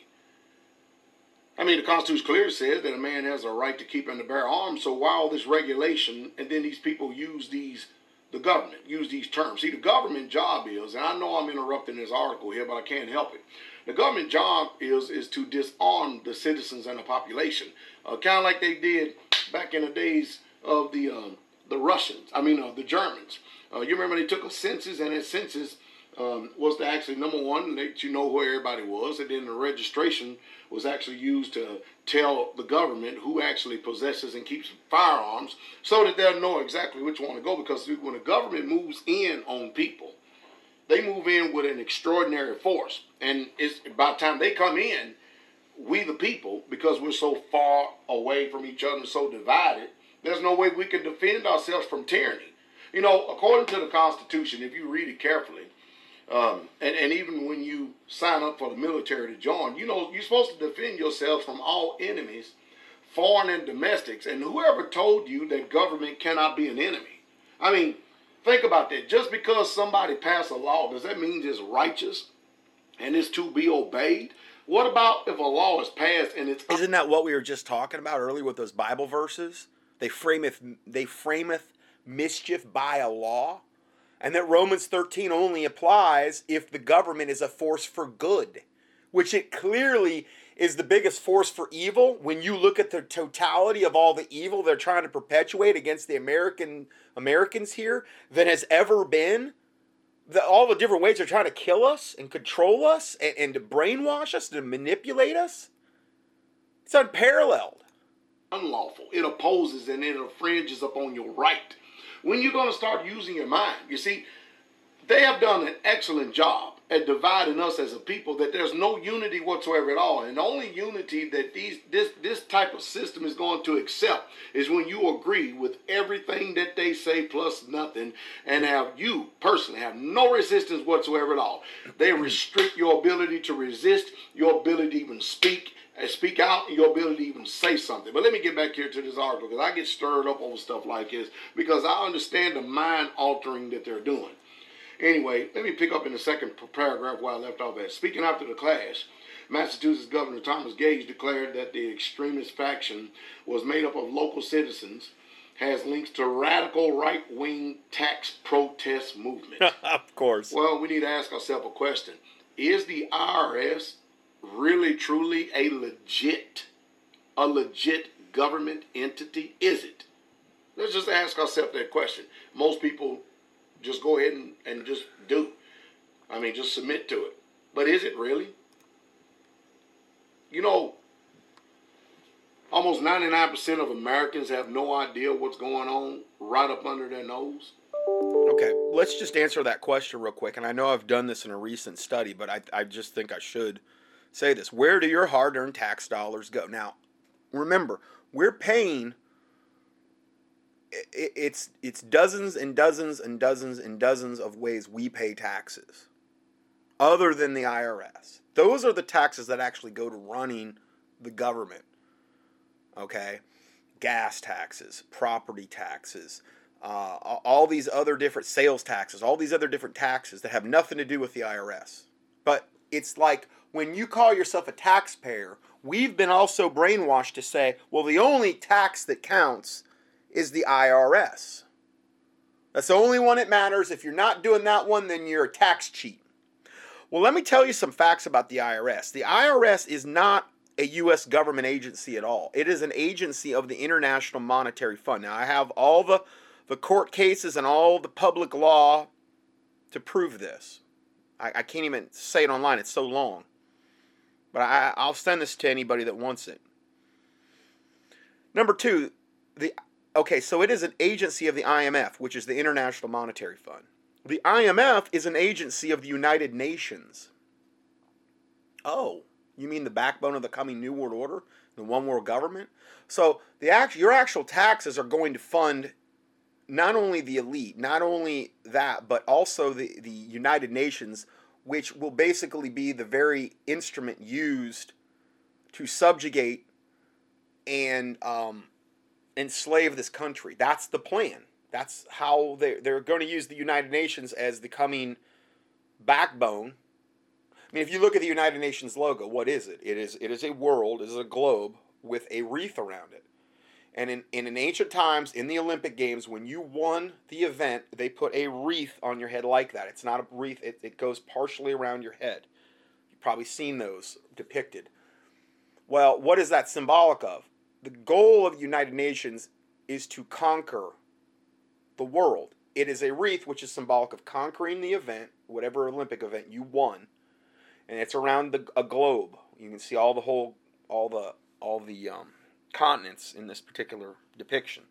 I mean, the Constitution clearly says that a man has a right to keep and to bear arms. So why all this regulation, and then these people use these, the government use these terms. See, the government job is, and I know I'm interrupting this article here, but I can't help it. The government job is is to disarm the citizens and the population, uh, kind of like they did back in the days of the um, the Russians. I mean, uh, the Germans. Uh, you remember they took a census, and that census um, was to actually number one let you know who everybody was, and then the registration was actually used to tell the government who actually possesses and keeps firearms, so that they'll know exactly which one to go. Because when the government moves in on people, they move in with an extraordinary force, and it's by the time they come in, we the people, because we're so far away from each other so divided there's no way we can defend ourselves from tyranny. You know, according to the Constitution, if you read it carefully, um, and, and even when you sign up for the military to join, you know, you're supposed to defend yourselves from all enemies, foreign and domestics. And whoever told you that government cannot be an enemy? I mean, think about that. Just because somebody passed a law, does that mean it's righteous and it's to be obeyed? What about if a law is passed and it's. Isn't that what we were just talking about earlier with those Bible verses? They frameth they frameth mischief by a law, and that Romans 13 only applies if the government is a force for good, which it clearly is the biggest force for evil when you look at the totality of all the evil they're trying to perpetuate against the American Americans here than has ever been. The, all the different ways they're trying to kill us and control us and, and to brainwash us, to manipulate us. It's unparalleled unlawful. It opposes and it infringes upon your right. When you're going to start using your mind, you see, they have done an excellent job at dividing us as a people that there's no unity whatsoever at all. And the only unity that these this this type of system is going to accept is when you agree with everything that they say plus nothing and have you personally have no resistance whatsoever at all. They restrict your ability to resist, your ability to even speak, and speak out and your ability to even say something. But let me get back here to this article because I get stirred up over stuff like this because I understand the mind altering that they're doing. Anyway, let me pick up in the second paragraph where I left off at. Speaking after the clash, Massachusetts Governor Thomas Gage declared that the extremist faction was made up of local citizens, has links to radical right wing tax protest movement. of course. Well, we need to ask ourselves a question Is the IRS really truly a legit, a legit government entity? Is it? Let's just ask ourselves that question. Most people just go ahead and, and just do. I mean, just submit to it. But is it really? You know, almost 99% of Americans have no idea what's going on right up under their nose. Okay, let's just answer that question real quick. And I know I've done this in a recent study, but I, I just think I should say this. Where do your hard earned tax dollars go? Now, remember, we're paying it's it's dozens and dozens and dozens and dozens of ways we pay taxes other than the IRS. Those are the taxes that actually go to running the government. Okay? Gas taxes, property taxes, uh, all these other different sales taxes, all these other different taxes that have nothing to do with the IRS. But it's like when you call yourself a taxpayer, we've been also brainwashed to say, well, the only tax that counts is the IRS. That's the only one that matters. If you're not doing that one, then you're a tax cheat. Well, let me tell you some facts about the IRS. The IRS is not a U.S. government agency at all. It is an agency of the International Monetary Fund. Now, I have all the, the court cases and all the public law to prove this. I, I can't even say it online, it's so long. But I, I'll send this to anybody that wants it. Number two, the okay, so it is an agency of the IMF, which is the International Monetary Fund. The IMF is an agency of the United Nations. Oh, you mean the backbone of the coming New World Order, the one world government? So the act, your actual taxes are going to fund not only the elite, not only that, but also the, the United Nations, which will basically be the very instrument used to subjugate and um, enslave this country. That's the plan. That's how they they're going to use the United Nations as the coming backbone. I mean, if you look at the United Nations logo, what is it? It is it is a world, it is a globe with a wreath around it. And in, in, in ancient times, in the Olympic Games, when you won the event, they put a wreath on your head like that. It's not a wreath, it, it goes partially around your head. You've probably seen those depicted. Well, what is that symbolic of? the goal of the United Nations is to conquer the world. It is a wreath which is symbolic of conquering the event, whatever Olympic event you won, and it's around the, a globe. You can see all the whole, all the all the um, continents in this particular depiction,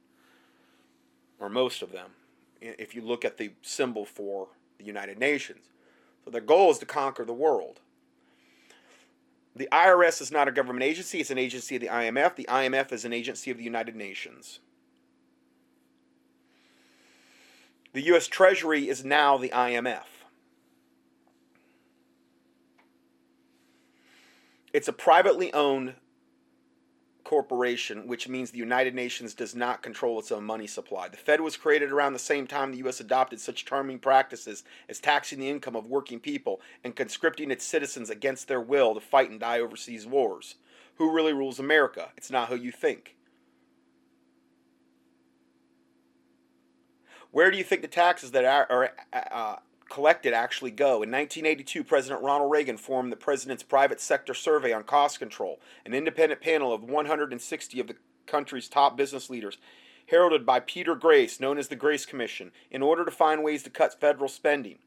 or most of them. If you look at the symbol for the United Nations, so their goal is to conquer the world. The IRS is not a government agency, it's an agency of the IMF. The IMF is an agency of the United Nations. The U.S. Treasury is now the IMF. It's a privately owned corporation, which means the United Nations does not control its own money supply. The Fed was created around the same time the U.S. adopted such charming practices as taxing the income of working people and conscripting its citizens against their will to fight and die overseas wars. Who really rules America? It's not who you think. Where do you think the taxes that are, are uh, collected actually go. In 1982, President Ronald Reagan formed the President's Private Sector Survey on Cost Control, an independent panel of 160 of the country's top business leaders, heralded by Peter Grace, known as the Grace Commission, in order to find ways to cut federal spending.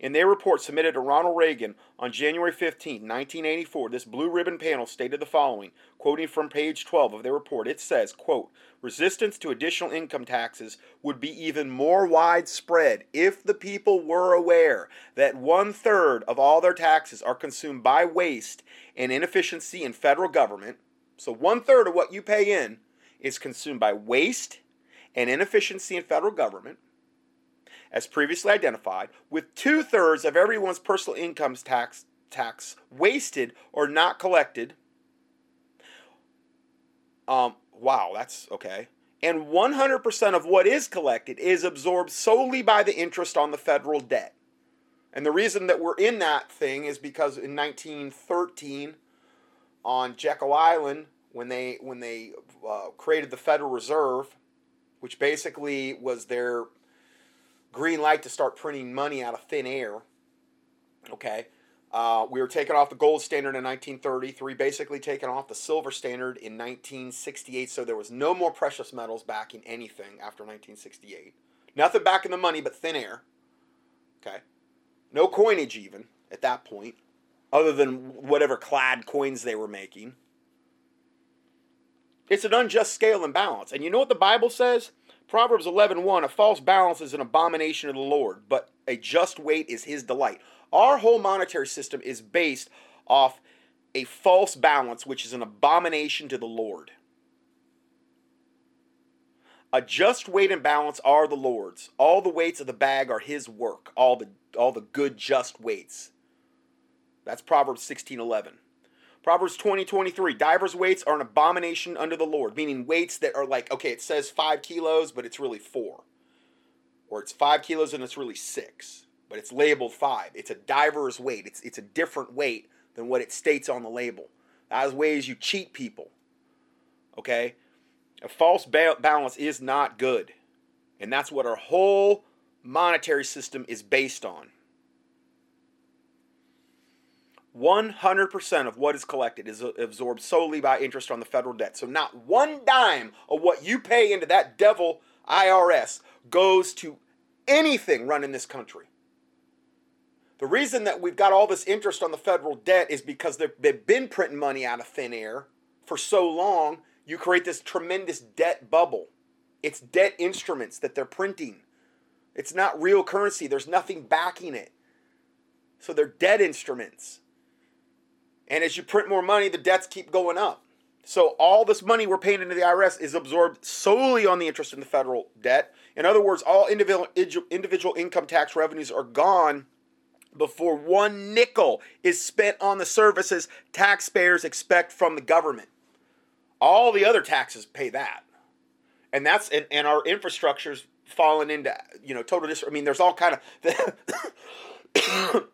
In their report submitted to Ronald Reagan on January 15, 1984, this blue ribbon panel stated the following, quoting from page 12 of their report. It says, quote, resistance to additional income taxes would be even more widespread if the people were aware that one third of all their taxes are consumed by waste and inefficiency in federal government. So one third of what you pay in is consumed by waste and inefficiency in federal government as previously identified, with two thirds of everyone's personal income tax, tax wasted or not collected. Um, wow, that's okay. And 100% of what is collected is absorbed solely by the interest on the federal debt. And the reason that we're in that thing is because in 1913, on Jekyll Island, when they when they uh, created the Federal Reserve, which basically was their green light to start printing money out of thin air. Okay. Uh, we were taken off the gold standard in 1933, basically taken off the silver standard in 1968. So there was no more precious metals backing anything after 1968. Nothing back in the money but thin air. Okay. No coinage even at that point, other than whatever clad coins they were making. It's an unjust scale and balance. And you know what the Bible says? Proverbs 11:1 A false balance is an abomination of the Lord, but a just weight is his delight. Our whole monetary system is based off a false balance, which is an abomination to the Lord. A just weight and balance are the Lord's. All the weights of the bag are his work, all the all the good just weights. That's Proverbs 16:11. Proverbs 20, 23. Divers weights are an abomination under the Lord, meaning weights that are like, okay, it says five kilos, but it's really four. Or it's five kilos and it's really six, but it's labeled five. It's a diver's weight. It's, it's a different weight than what it states on the label. That is ways you cheat people. Okay? A false ba- balance is not good. And that's what our whole monetary system is based on. 100% of what is collected is absorbed solely by interest on the federal debt. So, not one dime of what you pay into that devil IRS goes to anything running this country. The reason that we've got all this interest on the federal debt is because they've been printing money out of thin air for so long, you create this tremendous debt bubble. It's debt instruments that they're printing. It's not real currency, there's nothing backing it. So they're debt instruments. And as you print more money, the debts keep going up. So all this money we're paying into the IRS is absorbed solely on the interest in the federal debt. In other words, all individual individual income tax revenues are gone before one nickel is spent on the services taxpayers expect from the government. All the other taxes pay that. And that's and, and our infrastructure's fallen into, you know, total dis I mean, there's all kind of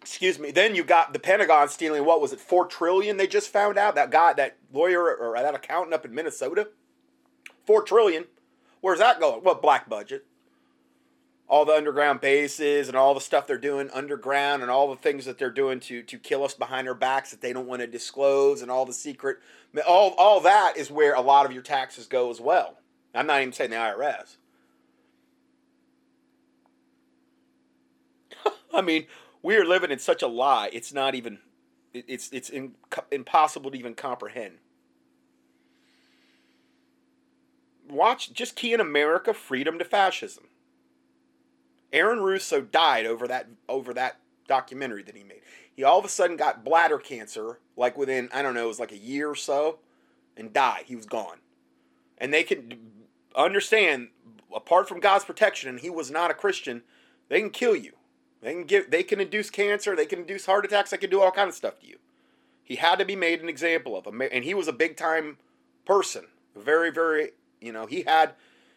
excuse me. Then you got the Pentagon stealing what was it, four trillion? They just found out that guy, that lawyer or that accountant up in Minnesota, four trillion. Where's that going? What black budget? All the underground bases and all the stuff they're doing underground and all the things that they're doing to to kill us behind our backs that they don't want to disclose and all the secret, all all that is where a lot of your taxes go as well. I'm not even saying the IRS. I mean, we are living in such a lie. It's not even. It's it's in, impossible to even comprehend. Watch, just key in America, freedom to fascism. Aaron Russo died over that over that documentary that he made. He all of a sudden got bladder cancer, like within I don't know, it was like a year or so, and died. He was gone, and they can understand. Apart from God's protection, and he was not a Christian, they can kill you. They can give they can induce cancer, they can induce heart attacks, they can do all kind of stuff to you. He had to be made an example of, and he was a big time person, very very, you know, he had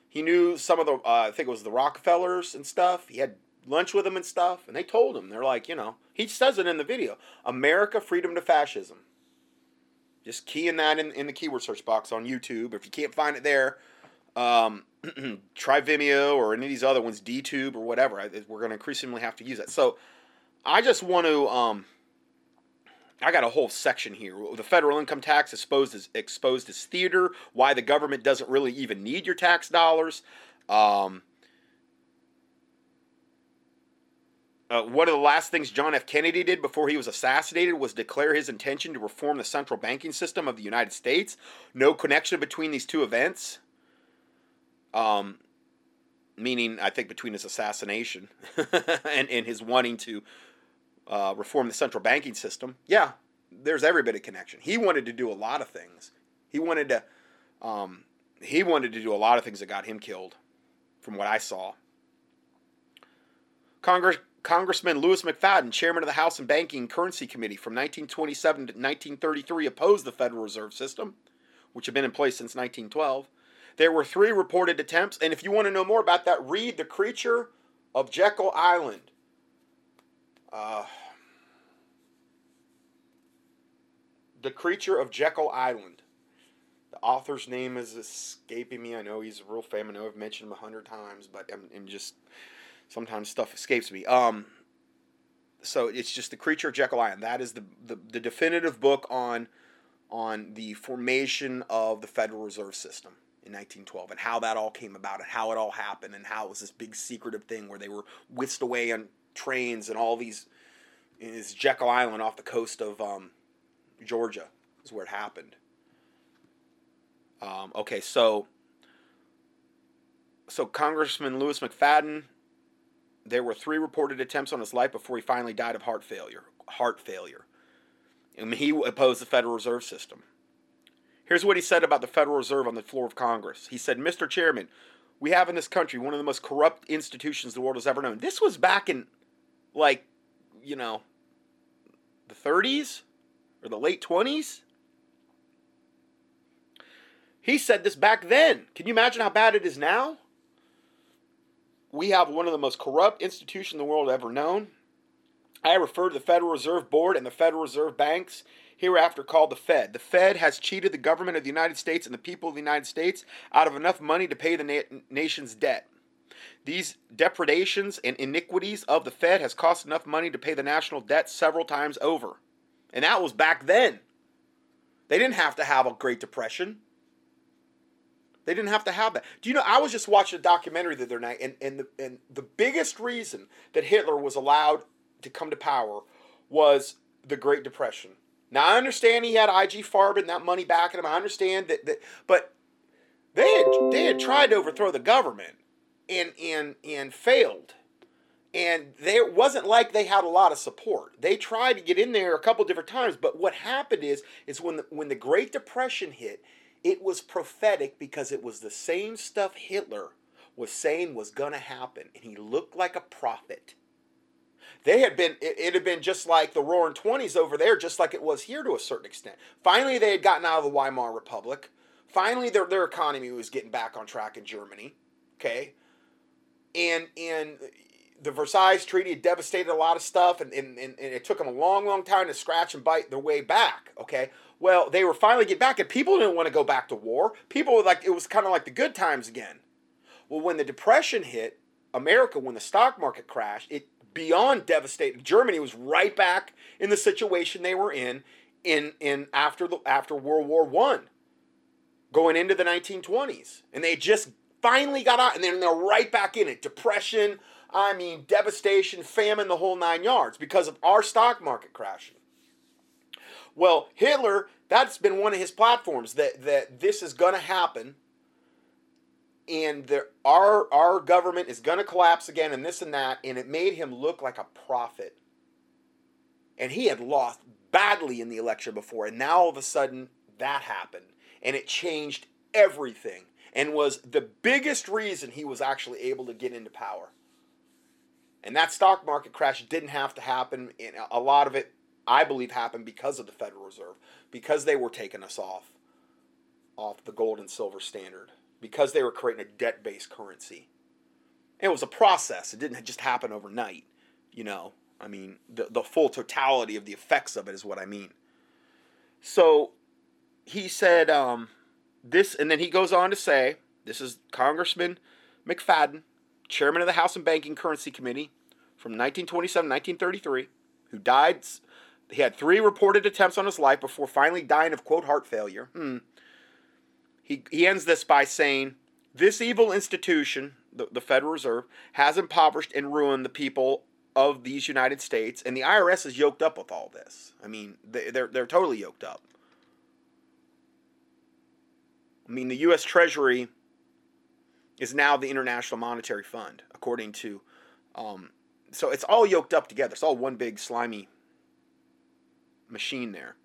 he knew some of the uh, I think it was the Rockefellers and stuff. He had lunch with them and stuff, and they told him they're like, you know, he says it in the video, America, freedom to fascism. Just keying that in, in the keyword search box on YouTube. If you can't find it there, um, try Vimeo or any of these other ones, DTube or whatever. I, we're going to increasingly have to use that. So I just want to. Um, I got a whole section here. The federal income tax exposed as exposed as theater. Why the government doesn't really even need your tax dollars. Um, uh, one of the last things John F. Kennedy did before he was assassinated was declare his intention to reform the central banking system of the United States. No connection between these two events. Um, meaning, I think, between his assassination and, and his wanting to uh, reform the central banking system. Yeah, there's every bit of connection. He wanted to do a lot of things. He wanted to, um, he wanted to do a lot of things that got him killed, from what I saw. Congress, Congressman Louis McFadden, chairman of the House and Banking Currency Committee from 1927 to 1933, opposed the Federal Reserve System, which had been in place since 1912. There were three reported attempts, and if you want to know more about that, read The Creature of Jekyll Island. Uh, the Creature of Jekyll Island. The author's name is escaping me. I know he's a real famous. I know I've mentioned him a hundred times, but I'm, I'm, just sometimes stuff escapes me. Um, so it's just the Creature of Jekyll Island. That is the, the, the definitive book on on the formation of the Federal Reserve System in 1912 and how that all came about and how it all happened and how it was this big secretive thing where they were whisked away on trains and all these is Jekyll Island off the coast of um, Georgia is where it happened. Um, okay, so so Congressman Louis McFadden, there were three reported attempts on his life before he finally died of heart failure. Heart failure. Mean, he opposed the Federal Reserve System. Here's what he said about the Federal Reserve on the floor of Congress. He said, Mr. Chairman, we have in this country one of the most corrupt institutions the world has ever known. This was back in, like, you know, the 30s or the late 20s. He said this back then. Can you imagine how bad it is now? We have one of the most corrupt institutions the world ever known. I refer to the Federal Reserve Board and the Federal Reserve banks, hereafter called the Fed. The Fed has cheated the government of the United States and the people of the United States out of enough money to pay the na- nation's debt. These depredations and iniquities of the Fed has cost enough money to pay the national debt several times over. And that was back then. They didn't have to have a Great Depression. They didn't have to have that. Do you know? I was just watching a documentary the other night, and, and, the, and the biggest reason that Hitler was allowed to come to power was the Great Depression. Now I understand he had IG Farben and that money backing him. I understand that, that but they had they had tried to overthrow the government and and and failed. And there wasn't like they had a lot of support. They tried to get in there a couple different times, but what happened is is when the, when the Great Depression hit, it was prophetic because it was the same stuff Hitler was saying was going to happen and he looked like a prophet they had been it, it, had been just like the roaring 20s over there just like it was here to a certain extent. Finally they had gotten out of the weimar republic. Finally their, their economy was getting back on track in germany okay? And and the versailles treaty had devastated a lot of stuff and, and, and it took them a long long time to scratch and bite their way back okay? Well they were finally getting back and people didn't want to go back to war. People were like it was kind of like the good times again. Well when the depression hit america when the stock market crashed it beyond devastated. Germany was right back in the situation they were in in in after the after World War One, going into the 1920s, and they just finally got out, and then they're right back in it. Depression, I mean, devastation, famine, the whole nine yards because of our stock market crashing. Well, Hitler, that's been one of his platforms that that this is going to happen and there, our our government is going to collapse again and this and that and it made him look like a prophet. And he had lost badly in the election before and now all of a sudden that happened and it changed everything and was the biggest reason he was actually able to get into power. And that stock market crash didn't have to happen and a lot of it i believe happened because of the federal reserve because they were taking us off off the gold and silver standard because they were creating a debt based currency. It was a process, it didn't just happen overnight. You know, I mean, the, the full totality of the effects of it is what I mean. So he said um, this, and then he goes on to say this is Congressman McFadden, chairman of the House and Banking Currency Committee from 1927 1933, who died. He had three reported attempts on his life before finally dying of, quote, heart failure. Hmm he, he ends this by saying, This evil institution, the, the Federal Reserve, has impoverished and ruined the people of these United States, and the IRS is yoked up with all this. I mean, they, they're, they're totally yoked up. I mean, the U.S. Treasury is now the International Monetary Fund, according to. Um, so it's all yoked up together. It's all one big slimy machine there.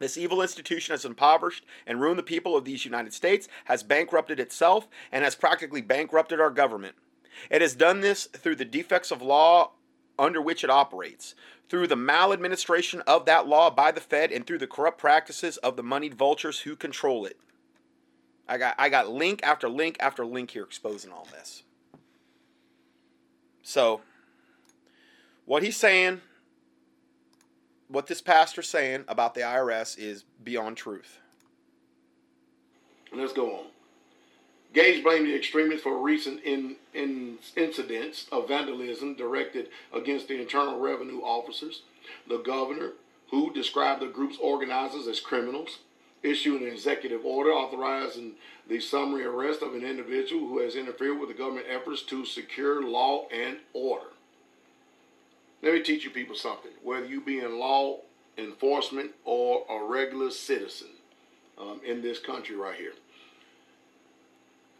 This evil institution has impoverished and ruined the people of these United States, has bankrupted itself, and has practically bankrupted our government. It has done this through the defects of law under which it operates, through the maladministration of that law by the Fed, and through the corrupt practices of the moneyed vultures who control it. I got, I got link after link after link here exposing all this. So, what he's saying what this pastor's saying about the IRS is beyond truth. Let's go on. Gage blamed the extremists for recent in, in incidents of vandalism directed against the Internal Revenue officers. The governor, who described the group's organizers as criminals, issued an executive order authorizing the summary arrest of an individual who has interfered with the government efforts to secure law and order. Let me teach you people something. Whether you be in law enforcement or a regular citizen um, in this country right here,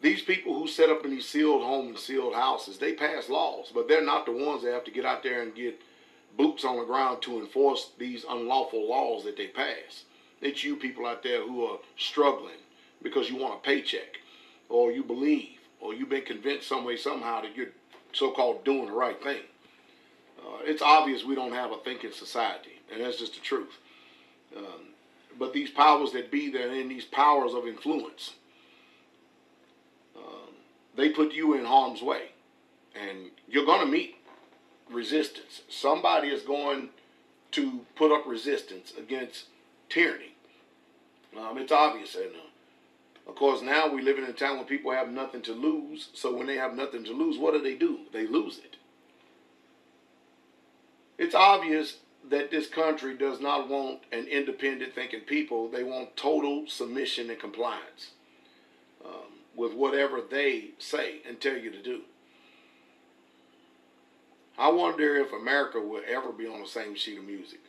these people who set up in these sealed homes and sealed houses, they pass laws, but they're not the ones that have to get out there and get boots on the ground to enforce these unlawful laws that they pass. It's you people out there who are struggling because you want a paycheck, or you believe, or you've been convinced some way somehow that you're so-called doing the right thing. Uh, it's obvious we don't have a thinking society, and that's just the truth. Um, but these powers that be, that in these powers of influence, um, they put you in harm's way, and you're going to meet resistance. Somebody is going to put up resistance against tyranny. Um, it's obvious, and uh, of course now we live in a time when people have nothing to lose. So when they have nothing to lose, what do they do? They lose it. It's obvious that this country does not want an independent thinking people. They want total submission and compliance um, with whatever they say and tell you to do. I wonder if America will ever be on the same sheet of music.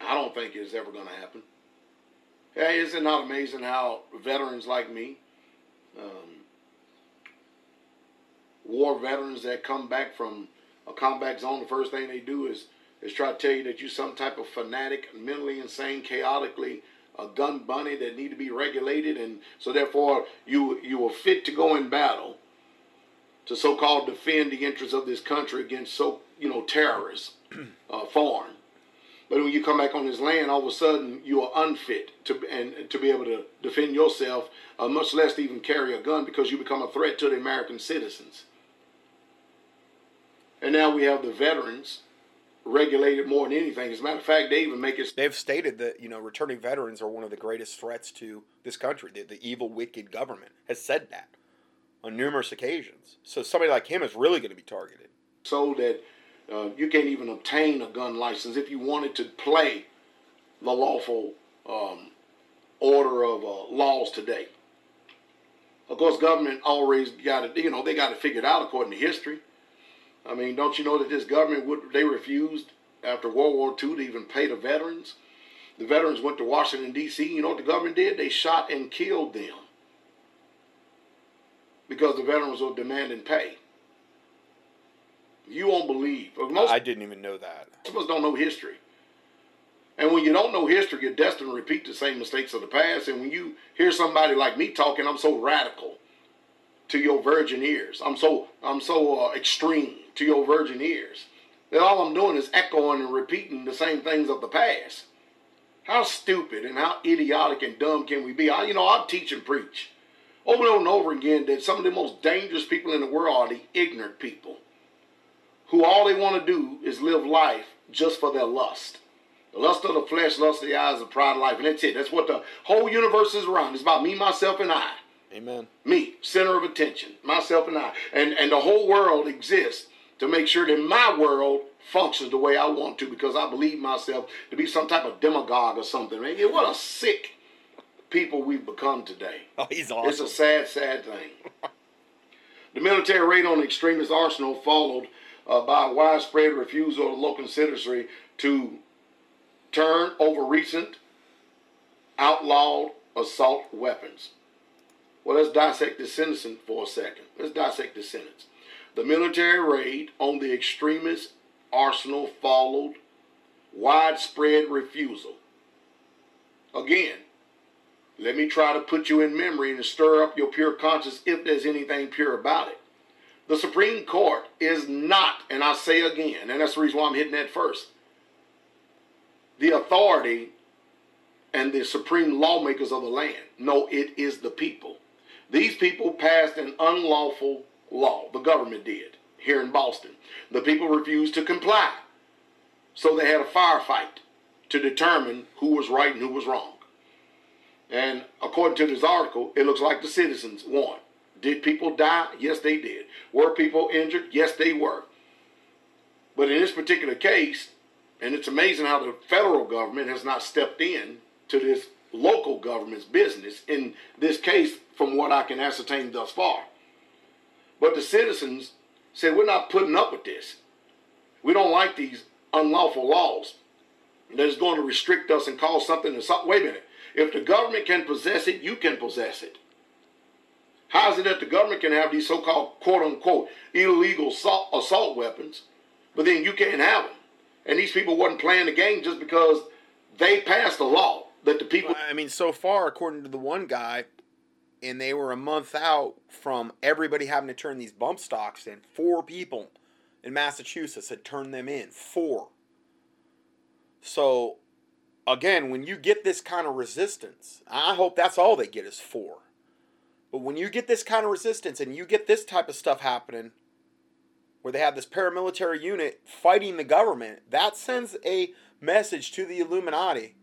I don't think it's ever going to happen. Hey, is it not amazing how veterans like me, um, war veterans that come back from a combat zone, the first thing they do is is try to tell you that you're some type of fanatic, mentally insane, chaotically a gun bunny that need to be regulated, and so therefore you you are fit to go in battle to so-called defend the interests of this country against so you know terrorists, uh, foreign. But when you come back on this land, all of a sudden you are unfit to and to be able to defend yourself, uh, much less to even carry a gun, because you become a threat to the American citizens. And now we have the veterans regulated more than anything. As a matter of fact, they even make it. They've stated that you know returning veterans are one of the greatest threats to this country. The, the evil, wicked government has said that on numerous occasions. So somebody like him is really going to be targeted. So that uh, you can't even obtain a gun license if you wanted to play the lawful um, order of uh, laws today. Of course, government always got it. You know, they got it figured out according to history. I mean, don't you know that this government would they refused after World War II to even pay the veterans? The veterans went to Washington D.C. You know what the government did? They shot and killed them because the veterans were demanding pay. You won't believe. Most I didn't even know that. Most of us don't know history. And when you don't know history, you're destined to repeat the same mistakes of the past. And when you hear somebody like me talking, I'm so radical to your virgin ears. I'm so I'm so uh, extreme to your virgin ears that all I'm doing is echoing and repeating the same things of the past. How stupid and how idiotic and dumb can we be? I, you know, I teach and preach over and over again that some of the most dangerous people in the world are the ignorant people who all they want to do is live life just for their lust. The lust of the flesh, lust of the eyes, the pride of life. And that's it. That's what the whole universe is around. It's about me, myself, and I. Amen. Me, center of attention, myself and I. And, and the whole world exists to make sure that my world functions the way I want to because I believe myself to be some type of demagogue or something. Man, what a sick people we've become today. Oh, he's awesome. It's a sad, sad thing. the military raid on the extremist arsenal followed uh, by a widespread refusal of local citizenry to turn over recent outlawed assault weapons. Well, let's dissect the sentence for a second. Let's dissect the sentence. The military raid on the extremist arsenal followed widespread refusal. Again, let me try to put you in memory and stir up your pure conscience if there's anything pure about it. The Supreme Court is not, and I say again, and that's the reason why I'm hitting that first, the authority and the supreme lawmakers of the land. No, it is the people. These people passed an unlawful law. The government did here in Boston. The people refused to comply. So they had a firefight to determine who was right and who was wrong. And according to this article, it looks like the citizens won. Did people die? Yes, they did. Were people injured? Yes, they were. But in this particular case, and it's amazing how the federal government has not stepped in to this local government's business in this case, from what I can ascertain thus far. But the citizens said, We're not putting up with this. We don't like these unlawful laws that is going to restrict us and cause something to something. Wait a minute. If the government can possess it, you can possess it. How is it that the government can have these so called quote unquote illegal assault, assault weapons, but then you can't have them? And these people wasn't playing the game just because they passed a law that the people. I mean, so far, according to the one guy, and they were a month out from everybody having to turn these bump stocks in. Four people in Massachusetts had turned them in. Four. So, again, when you get this kind of resistance, I hope that's all they get is four. But when you get this kind of resistance and you get this type of stuff happening, where they have this paramilitary unit fighting the government, that sends a message to the Illuminati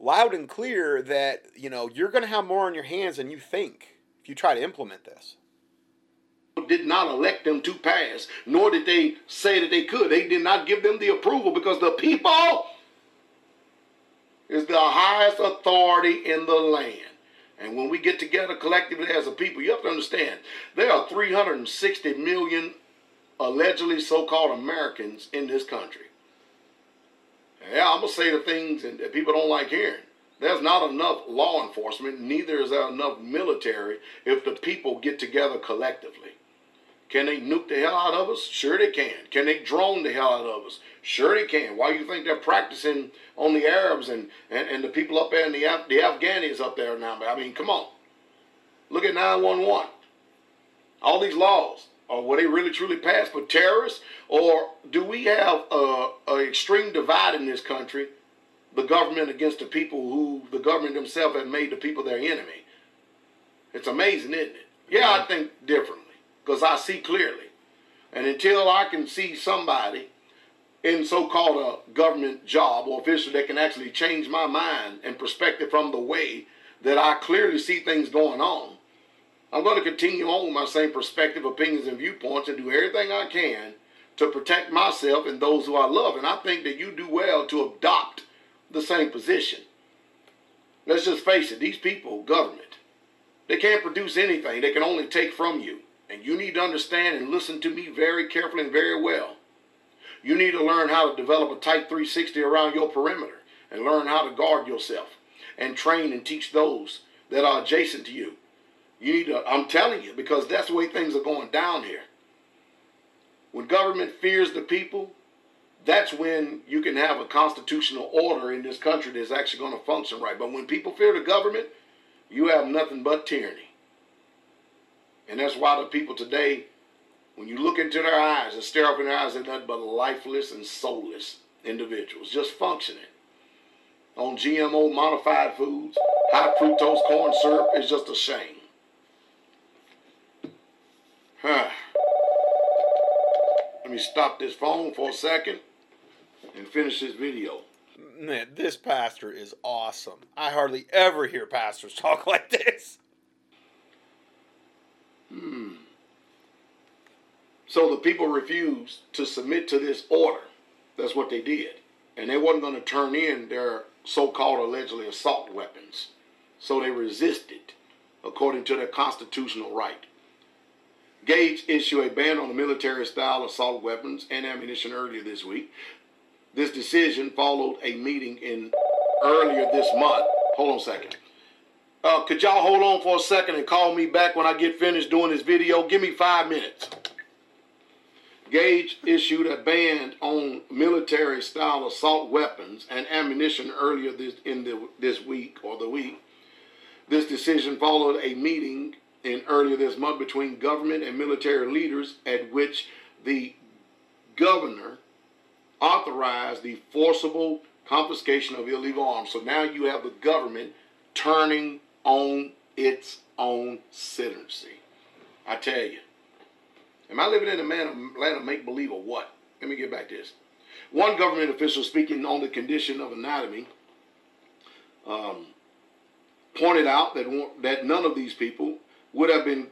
loud and clear that, you know, you're going to have more on your hands than you think if you try to implement this. Did not elect them to pass, nor did they say that they could. They did not give them the approval because the people is the highest authority in the land. And when we get together collectively as a people, you have to understand there are 360 million allegedly so called Americans in this country. Yeah, I'm to say the things that people don't like hearing. There's not enough law enforcement, neither is there enough military if the people get together collectively. Can they nuke the hell out of us? Sure they can. Can they drone the hell out of us? Sure they can. Why do you think they're practicing on the Arabs and, and, and the people up there and the, Af- the Afghanis up there now? I mean, come on. Look at 911. All these laws. Or were they really truly passed for terrorists? Or do we have a, a extreme divide in this country, the government against the people who the government themselves have made the people their enemy? It's amazing, isn't it? Yeah, I think differently because I see clearly. And until I can see somebody in so-called a government job or official that can actually change my mind and perspective from the way that I clearly see things going on, I'm going to continue on with my same perspective, opinions, and viewpoints and do everything I can to protect myself and those who I love. And I think that you do well to adopt the same position. Let's just face it, these people, government, they can't produce anything. They can only take from you. And you need to understand and listen to me very carefully and very well. You need to learn how to develop a tight 360 around your perimeter and learn how to guard yourself and train and teach those that are adjacent to you. You need to, I'm telling you, because that's the way things are going down here. When government fears the people, that's when you can have a constitutional order in this country that's actually going to function right. But when people fear the government, you have nothing but tyranny. And that's why the people today, when you look into their eyes and stare up in their eyes, they're nothing but lifeless and soulless individuals, just functioning on GMO modified foods. High fructose corn syrup is just a shame. Huh. Let me stop this phone for a second and finish this video. Man, this pastor is awesome. I hardly ever hear pastors talk like this. Hmm. So the people refused to submit to this order. That's what they did. And they wasn't going to turn in their so-called allegedly assault weapons. So they resisted according to their constitutional right. Gage issued a ban on the military style assault weapons and ammunition earlier this week. This decision followed a meeting in earlier this month. Hold on a second. Uh, could y'all hold on for a second and call me back when I get finished doing this video? Give me five minutes. Gage issued a ban on military style assault weapons and ammunition earlier this in the, this week or the week. This decision followed a meeting in earlier this month between government and military leaders at which the governor authorized the forcible confiscation of illegal arms. So now you have the government turning on its own citizenry. I tell you. Am I living in a man, land of make believe or what? Let me get back to this. One government official speaking on the condition of anatomy um, pointed out that, that none of these people would have been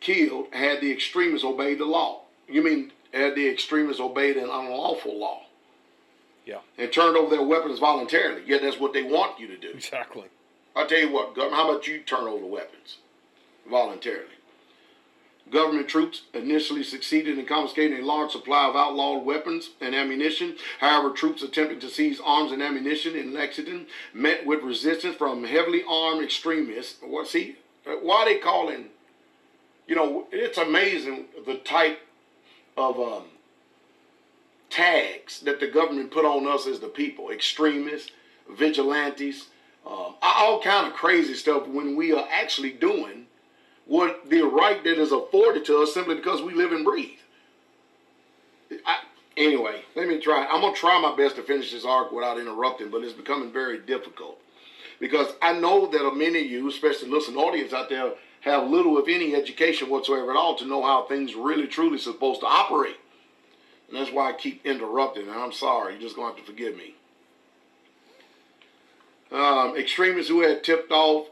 killed had the extremists obeyed the law. You mean had the extremists obeyed an unlawful law? Yeah. And turned over their weapons voluntarily. Yeah, that's what they want you to do. Exactly. I'll tell you what, government, how about you turn over weapons voluntarily? Government troops initially succeeded in confiscating a large supply of outlawed weapons and ammunition. However, troops attempting to seize arms and ammunition in Lexington met with resistance from heavily armed extremists. What see? Why they calling? You know, it's amazing the type of um, tags that the government put on us as the people: extremists, vigilantes, um, all kind of crazy stuff when we are actually doing what the right that is afforded to us simply because we live and breathe. I, anyway, let me try. I'm gonna try my best to finish this arc without interrupting, but it's becoming very difficult because I know that many of you, especially listening audience out there, have little, if any, education whatsoever at all to know how things really truly supposed to operate. And that's why I keep interrupting. And I'm sorry, you're just going to have to forgive me. Um, extremists who had tipped off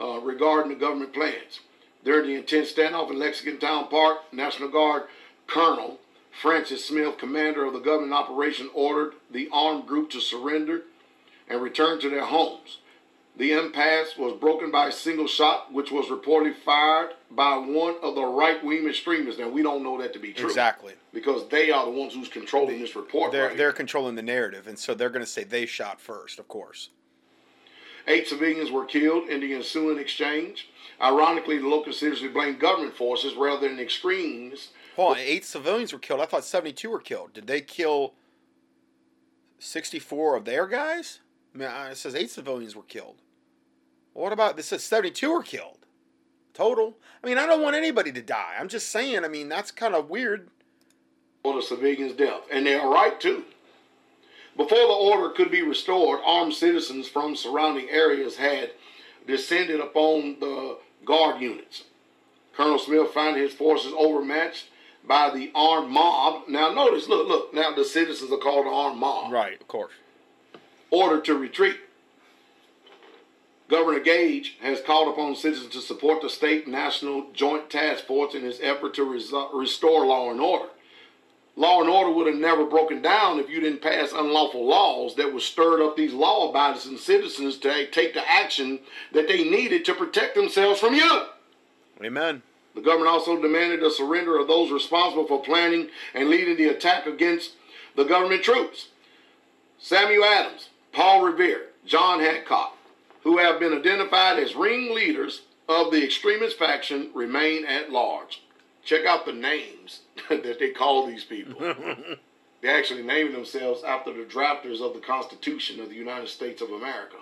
uh, regarding the government plans. During the intense standoff in Lexington Town Park, National Guard Colonel Francis Smith, commander of the government operation, ordered the armed group to surrender and return to their homes. The impasse was broken by a single shot, which was reportedly fired by one of the right wing extremists. Now, we don't know that to be true. Exactly. Because they are the ones who's controlling this report. They're, right they're here. controlling the narrative, and so they're going to say they shot first, of course. Eight civilians were killed in the ensuing exchange. Ironically, the local citizens blamed government forces rather than extremists. Hold on, eight civilians were killed. I thought 72 were killed. Did they kill 64 of their guys? I mean, uh, it says eight civilians were killed. What about this? Says 72 were killed total. I mean, I don't want anybody to die. I'm just saying. I mean, that's kind of weird. The civilians' death, and they are right too. Before the order could be restored, armed citizens from surrounding areas had descended upon the guard units. Colonel Smith found his forces overmatched by the armed mob. Now, notice, look, look. Now, the citizens are called the armed mob. Right, of course. Ordered to retreat. Governor Gage has called upon citizens to support the state national joint task force in its effort to restore law and order. Law and order would have never broken down if you didn't pass unlawful laws that would stir up these law abiding citizens to take the action that they needed to protect themselves from you. Amen. The government also demanded the surrender of those responsible for planning and leading the attack against the government troops. Samuel Adams, Paul Revere, John Hancock, who have been identified as ringleaders of the extremist faction, remain at large. Check out the names that they call these people. they actually named themselves after the drafters of the Constitution of the United States of America.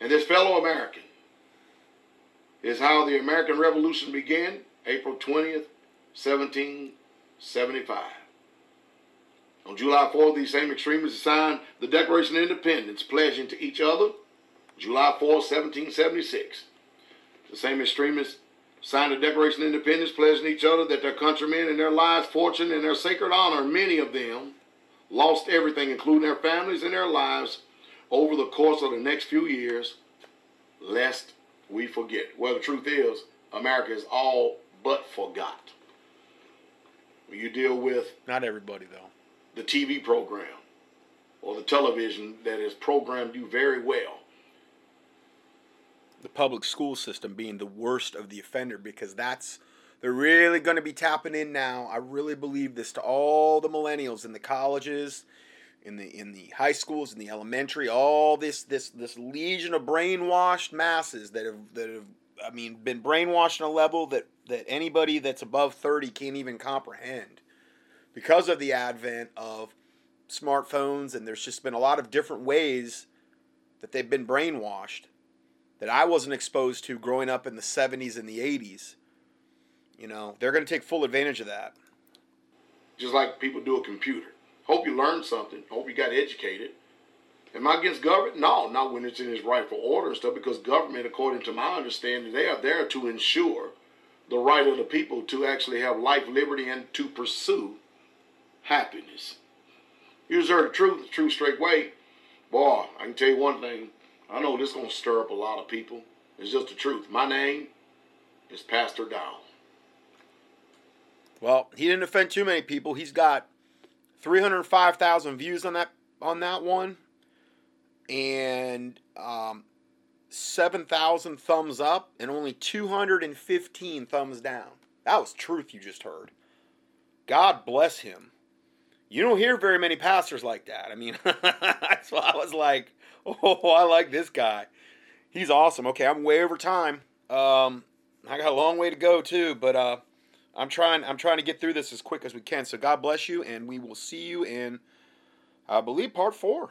And this fellow American is how the American Revolution began, April 20th, 1775. On July 4th, these same extremists signed the Declaration of Independence, pledging to each other, July 4th, 1776. The same extremists signed the Declaration of Independence, pledging each other that their countrymen and their lives, fortune, and their sacred honor, many of them lost everything, including their families and their lives, over the course of the next few years, lest we forget. Well, the truth is, America is all but forgot. When you deal with Not everybody, though. The TV program or the television that has programmed you very well, The public school system being the worst of the offender because that's. They're really going to be tapping in now. I really believe this to all the millennials in the colleges, in the in the high schools, in the elementary, all this this this legion of brainwashed masses that have that have I mean been brainwashed on a level that that anybody that's above 30 can't even comprehend because of the advent of smartphones and there's just been a lot of different ways that they've been brainwashed that I wasn't exposed to growing up in the 70s and the 80s. You know, they're going to take full advantage of that. just like people do a computer. Hope you learned something. Hope you got educated. Am I against government? No, not when it's in its rightful order and stuff, because government, according to my understanding, they are there to ensure the right of the people to actually have life, liberty, and to pursue happiness. You deserve the truth, the true straight way. Boy, I can tell you one thing. I know this is going to stir up a lot of people. It's just the truth. My name is Pastor Dow. Well, he didn't offend too many people. He's got 305,000 views on that on that one and um, 7,000 thumbs up and only 215 thumbs down. That was truth you just heard. God bless him. You don't hear very many pastors like that. I mean, that's why I was like, oh, I like this guy. He's awesome. Okay, I'm way over time. Um, I got a long way to go too, but uh, I'm trying. I'm trying to get through this as quick as we can. So God bless you, and we will see you in I believe part four.